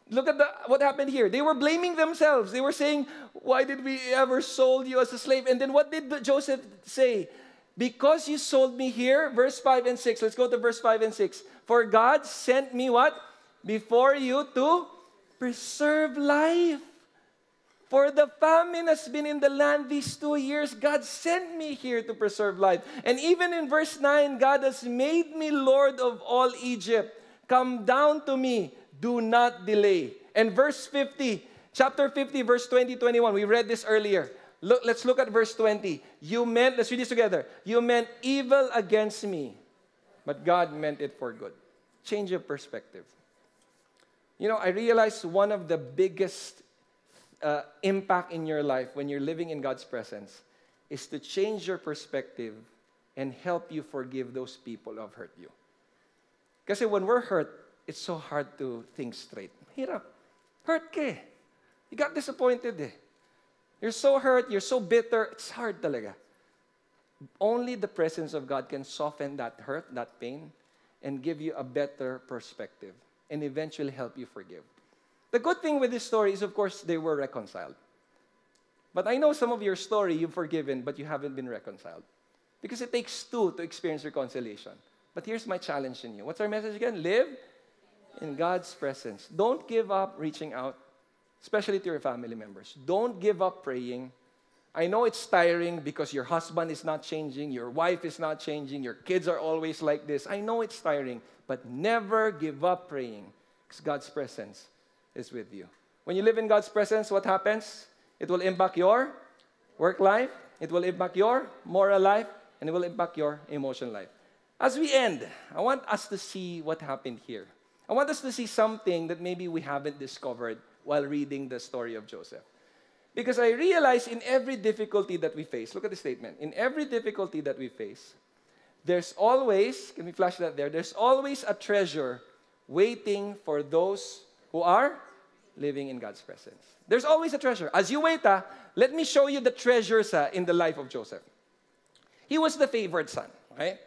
look at the, what happened here. They were blaming themselves. They were saying, Why did we ever sold you as a slave? And then what did Joseph say? Because you sold me here, verse 5 and 6. Let's go to verse 5 and 6. For God sent me what? Before you to preserve life. For the famine has been in the land these two years. God sent me here to preserve life. And even in verse 9, God has made me Lord of all Egypt. Come down to me, do not delay. And verse 50, chapter 50, verse 20, 21, we read this earlier. Look, let's look at verse 20. You meant, let's read this together. You meant evil against me, but God meant it for good. Change of perspective. You know, I realize one of the biggest uh, impact in your life when you're living in God's presence is to change your perspective and help you forgive those people who have hurt you. Because when we're hurt, it's so hard to think straight. Hirap. Hurt ke. You got disappointed eh. You're so hurt, you're so bitter, it's hard talaga. Only the presence of God can soften that hurt, that pain, and give you a better perspective and eventually help you forgive. The good thing with this story is, of course, they were reconciled. But I know some of your story you've forgiven, but you haven't been reconciled. Because it takes two to experience reconciliation. But here's my challenge in you. What's our message again? Live in God's presence. Don't give up reaching out, especially to your family members. Don't give up praying. I know it's tiring because your husband is not changing, your wife is not changing, your kids are always like this. I know it's tiring, but never give up praying because God's presence is with you. When you live in God's presence, what happens? It will impact your work life, it will impact your moral life, and it will impact your emotional life. As we end, I want us to see what happened here. I want us to see something that maybe we haven't discovered while reading the story of Joseph. Because I realize in every difficulty that we face, look at the statement, in every difficulty that we face, there's always, can we flash that there? There's always a treasure waiting for those who are living in God's presence. There's always a treasure. As you wait, ah, let me show you the treasures ah, in the life of Joseph. He was the favored son, right?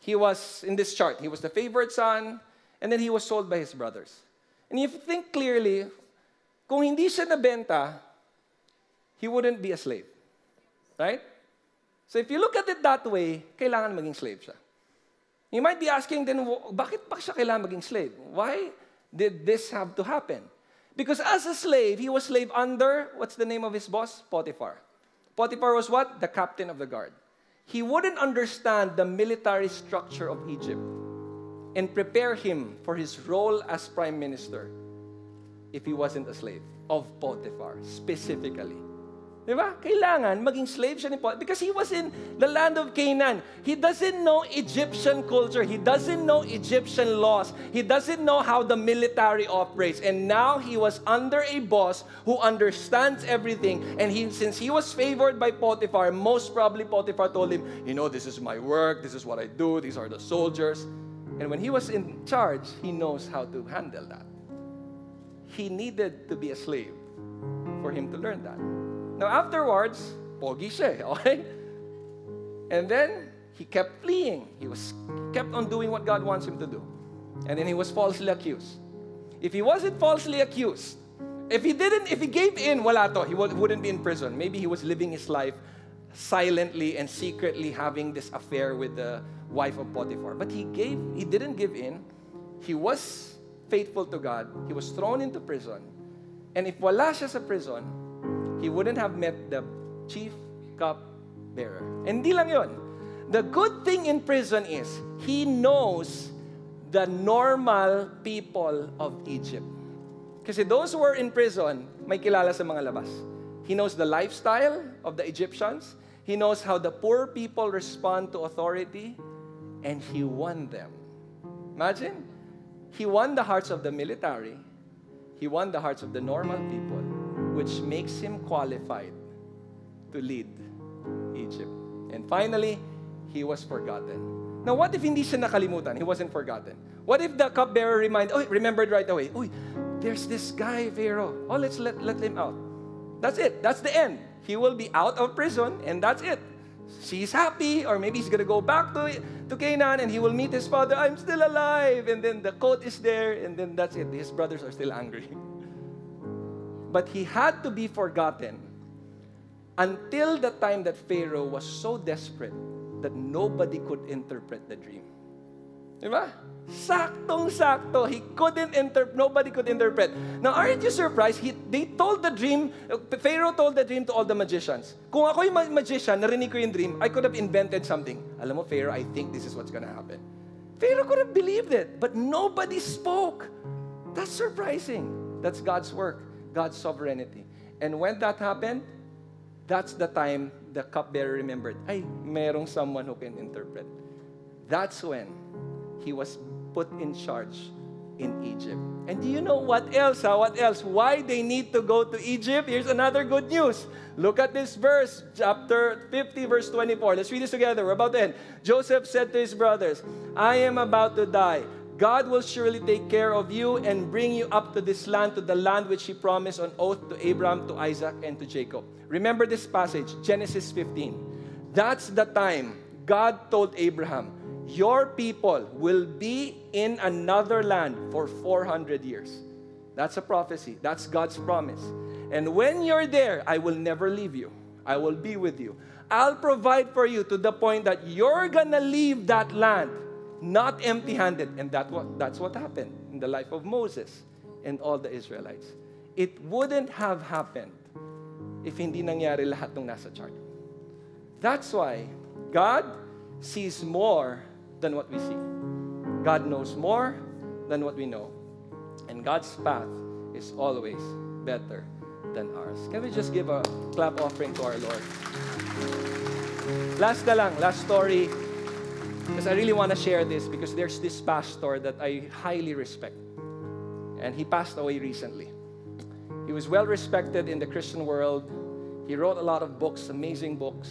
He was, in this chart, he was the favored son, and then he was sold by his brothers. And if you think clearly, kung hindi siya nabenta, he wouldn't be a slave. Right? So if you look at it that way, kailangan maging slave siya. You might be asking then, bakit pa siya kailangan maging slave? Why did this have to happen? Because as a slave, he was slave under, what's the name of his boss? Potiphar. Potiphar was what? The captain of the guard. He wouldn't understand the military structure of Egypt and prepare him for his role as prime minister if he wasn't a slave of Potiphar specifically. Di ba? Kailangan maging slave siya ni Potiphar because he was in the land of Canaan. He doesn't know Egyptian culture. He doesn't know Egyptian laws. He doesn't know how the military operates. And now he was under a boss who understands everything. And he, since he was favored by Potiphar, most probably Potiphar told him, you know, this is my work. This is what I do. These are the soldiers. And when he was in charge, he knows how to handle that. He needed to be a slave for him to learn that. Now afterwards, pogi siya, eh, okay? And then he kept fleeing. He was kept on doing what God wants him to do. And then he was falsely accused. If he wasn't falsely accused, if he didn't, if he gave in, wala to, he wouldn't be in prison. Maybe he was living his life silently and secretly having this affair with the wife of Potiphar. But he gave, he didn't give in. He was faithful to God. He was thrown into prison. And if wala siya sa prison, he wouldn't have met the chief cup bearer. And lang yon. The good thing in prison is he knows the normal people of Egypt. Kasi those who were in prison, may kilala sa mga labas. He knows the lifestyle of the Egyptians. He knows how the poor people respond to authority. And he won them. Imagine. He won the hearts of the military. He won the hearts of the normal people which makes him qualified to lead Egypt. And finally, he was forgotten. Now, what if hindi siya nakalimutan? He wasn't forgotten. What if the cupbearer reminded, oh, remembered right away, oh, there's this guy, Pharaoh. Oh, let's let, let him out. That's it. That's the end. He will be out of prison, and that's it. She's happy, or maybe he's going to go back to, to Canaan and he will meet his father. I'm still alive. And then the coat is there, and then that's it. His brothers are still angry. But he had to be forgotten until the time that Pharaoh was so desperate that nobody could interpret the dream. Diba? Saktong-sakto. He couldn't interpret. Nobody could interpret. Now, aren't you surprised? He, they told the dream, Pharaoh told the dream to all the magicians. Kung ako yung magician, narinig ko yung dream, I could have invented something. Alam mo, Pharaoh, I think this is what's gonna happen. Pharaoh could have believed it, but nobody spoke. That's surprising. That's God's work. God's sovereignty. And when that happened, that's the time the cupbearer remembered, ay, merong someone who can interpret. That's when he was put in charge in Egypt. And do you know what else? Huh? What else? Why they need to go to Egypt? Here's another good news. Look at this verse, chapter 50, verse 24. Let's read this together. We're about to end. Joseph said to his brothers, I am about to die. God will surely take care of you and bring you up to this land, to the land which He promised on oath to Abraham, to Isaac, and to Jacob. Remember this passage, Genesis 15. That's the time God told Abraham, Your people will be in another land for 400 years. That's a prophecy. That's God's promise. And when you're there, I will never leave you. I will be with you. I'll provide for you to the point that you're gonna leave that land not empty handed. And that what, that's what happened in the life of Moses and all the Israelites. It wouldn't have happened if hindi nangyari lahat ng nasa chart. That's why God sees more than what we see. God knows more than what we know. And God's path is always better than ours. Can we just give a clap offering to our Lord? Last na lang, last story. Because I really want to share this because there's this pastor that I highly respect. And he passed away recently. He was well respected in the Christian world. He wrote a lot of books, amazing books.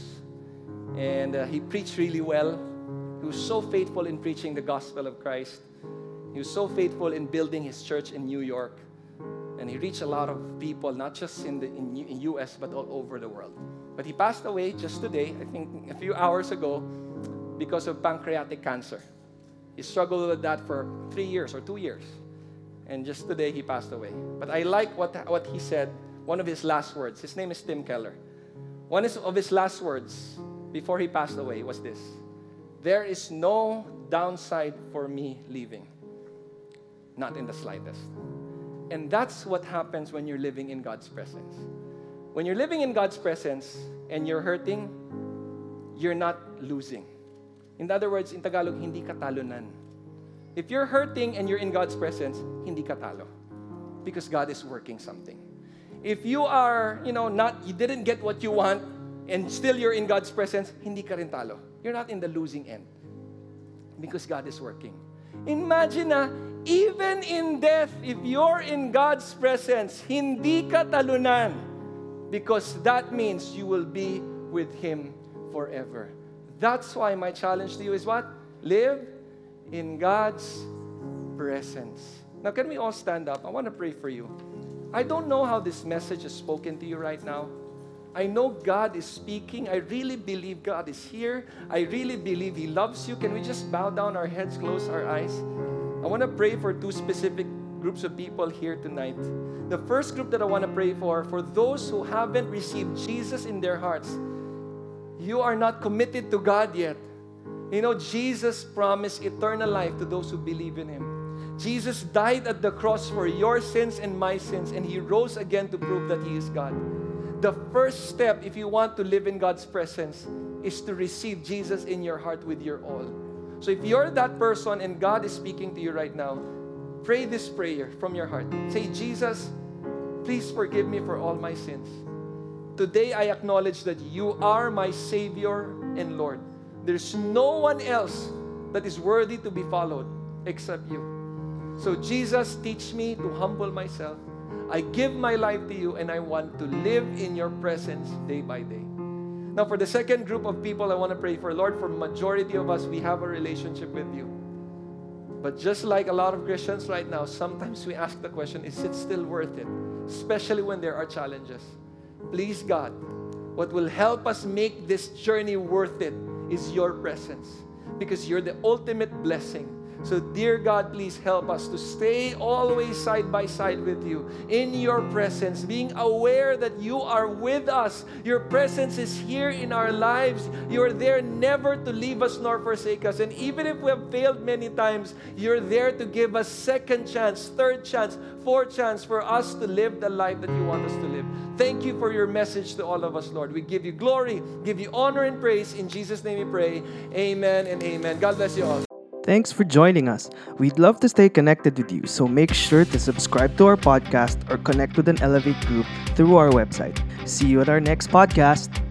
And uh, he preached really well. He was so faithful in preaching the gospel of Christ. He was so faithful in building his church in New York. And he reached a lot of people, not just in the in, in US, but all over the world. But he passed away just today, I think a few hours ago, because of pancreatic cancer. He struggled with that for three years or two years. And just today he passed away. But I like what, what he said, one of his last words. His name is Tim Keller. One of his last words before he passed away was this There is no downside for me leaving. Not in the slightest. And that's what happens when you're living in God's presence. When you're living in God's presence and you're hurting, you're not losing. In other words, in Tagalog, hindi ka talunan. If you're hurting and you're in God's presence, hindi ka talo. Because God is working something. If you are, you know, not, you didn't get what you want, and still you're in God's presence, hindi ka rin talo. You're not in the losing end. Because God is working. Imagine na, even in death, if you're in God's presence, hindi ka talunan. Because that means you will be with Him forever. That's why my challenge to you is what? Live in God's presence. Now, can we all stand up? I want to pray for you. I don't know how this message is spoken to you right now. I know God is speaking. I really believe God is here. I really believe He loves you. Can we just bow down our heads, close our eyes? I want to pray for two specific groups of people here tonight. The first group that I want to pray for, for those who haven't received Jesus in their hearts, you are not committed to God yet. You know, Jesus promised eternal life to those who believe in Him. Jesus died at the cross for your sins and my sins, and He rose again to prove that He is God. The first step, if you want to live in God's presence, is to receive Jesus in your heart with your all. So if you're that person and God is speaking to you right now, pray this prayer from your heart. Say, Jesus, please forgive me for all my sins. Today I acknowledge that you are my Savior and Lord. There's no one else that is worthy to be followed except you. So, Jesus, teach me to humble myself I give my life to you and I want to live in your presence day by day. Now, for the second group of people, I want to pray for Lord, for majority of us, we have a relationship with you. But just like a lot of Christians right now, sometimes we ask the question, is it still worth it? Especially when there are challenges. Please, God, what will help us make this journey worth it is your presence. Because you're the ultimate blessing so, dear God, please help us to stay always side by side with you in your presence, being aware that you are with us. Your presence is here in our lives. You're there never to leave us nor forsake us. And even if we have failed many times, you're there to give us second chance, third chance, fourth chance for us to live the life that you want us to live. Thank you for your message to all of us, Lord. We give you glory, give you honor and praise. In Jesus' name we pray. Amen and amen. God bless you all. Thanks for joining us. We'd love to stay connected with you, so make sure to subscribe to our podcast or connect with an Elevate group through our website. See you at our next podcast.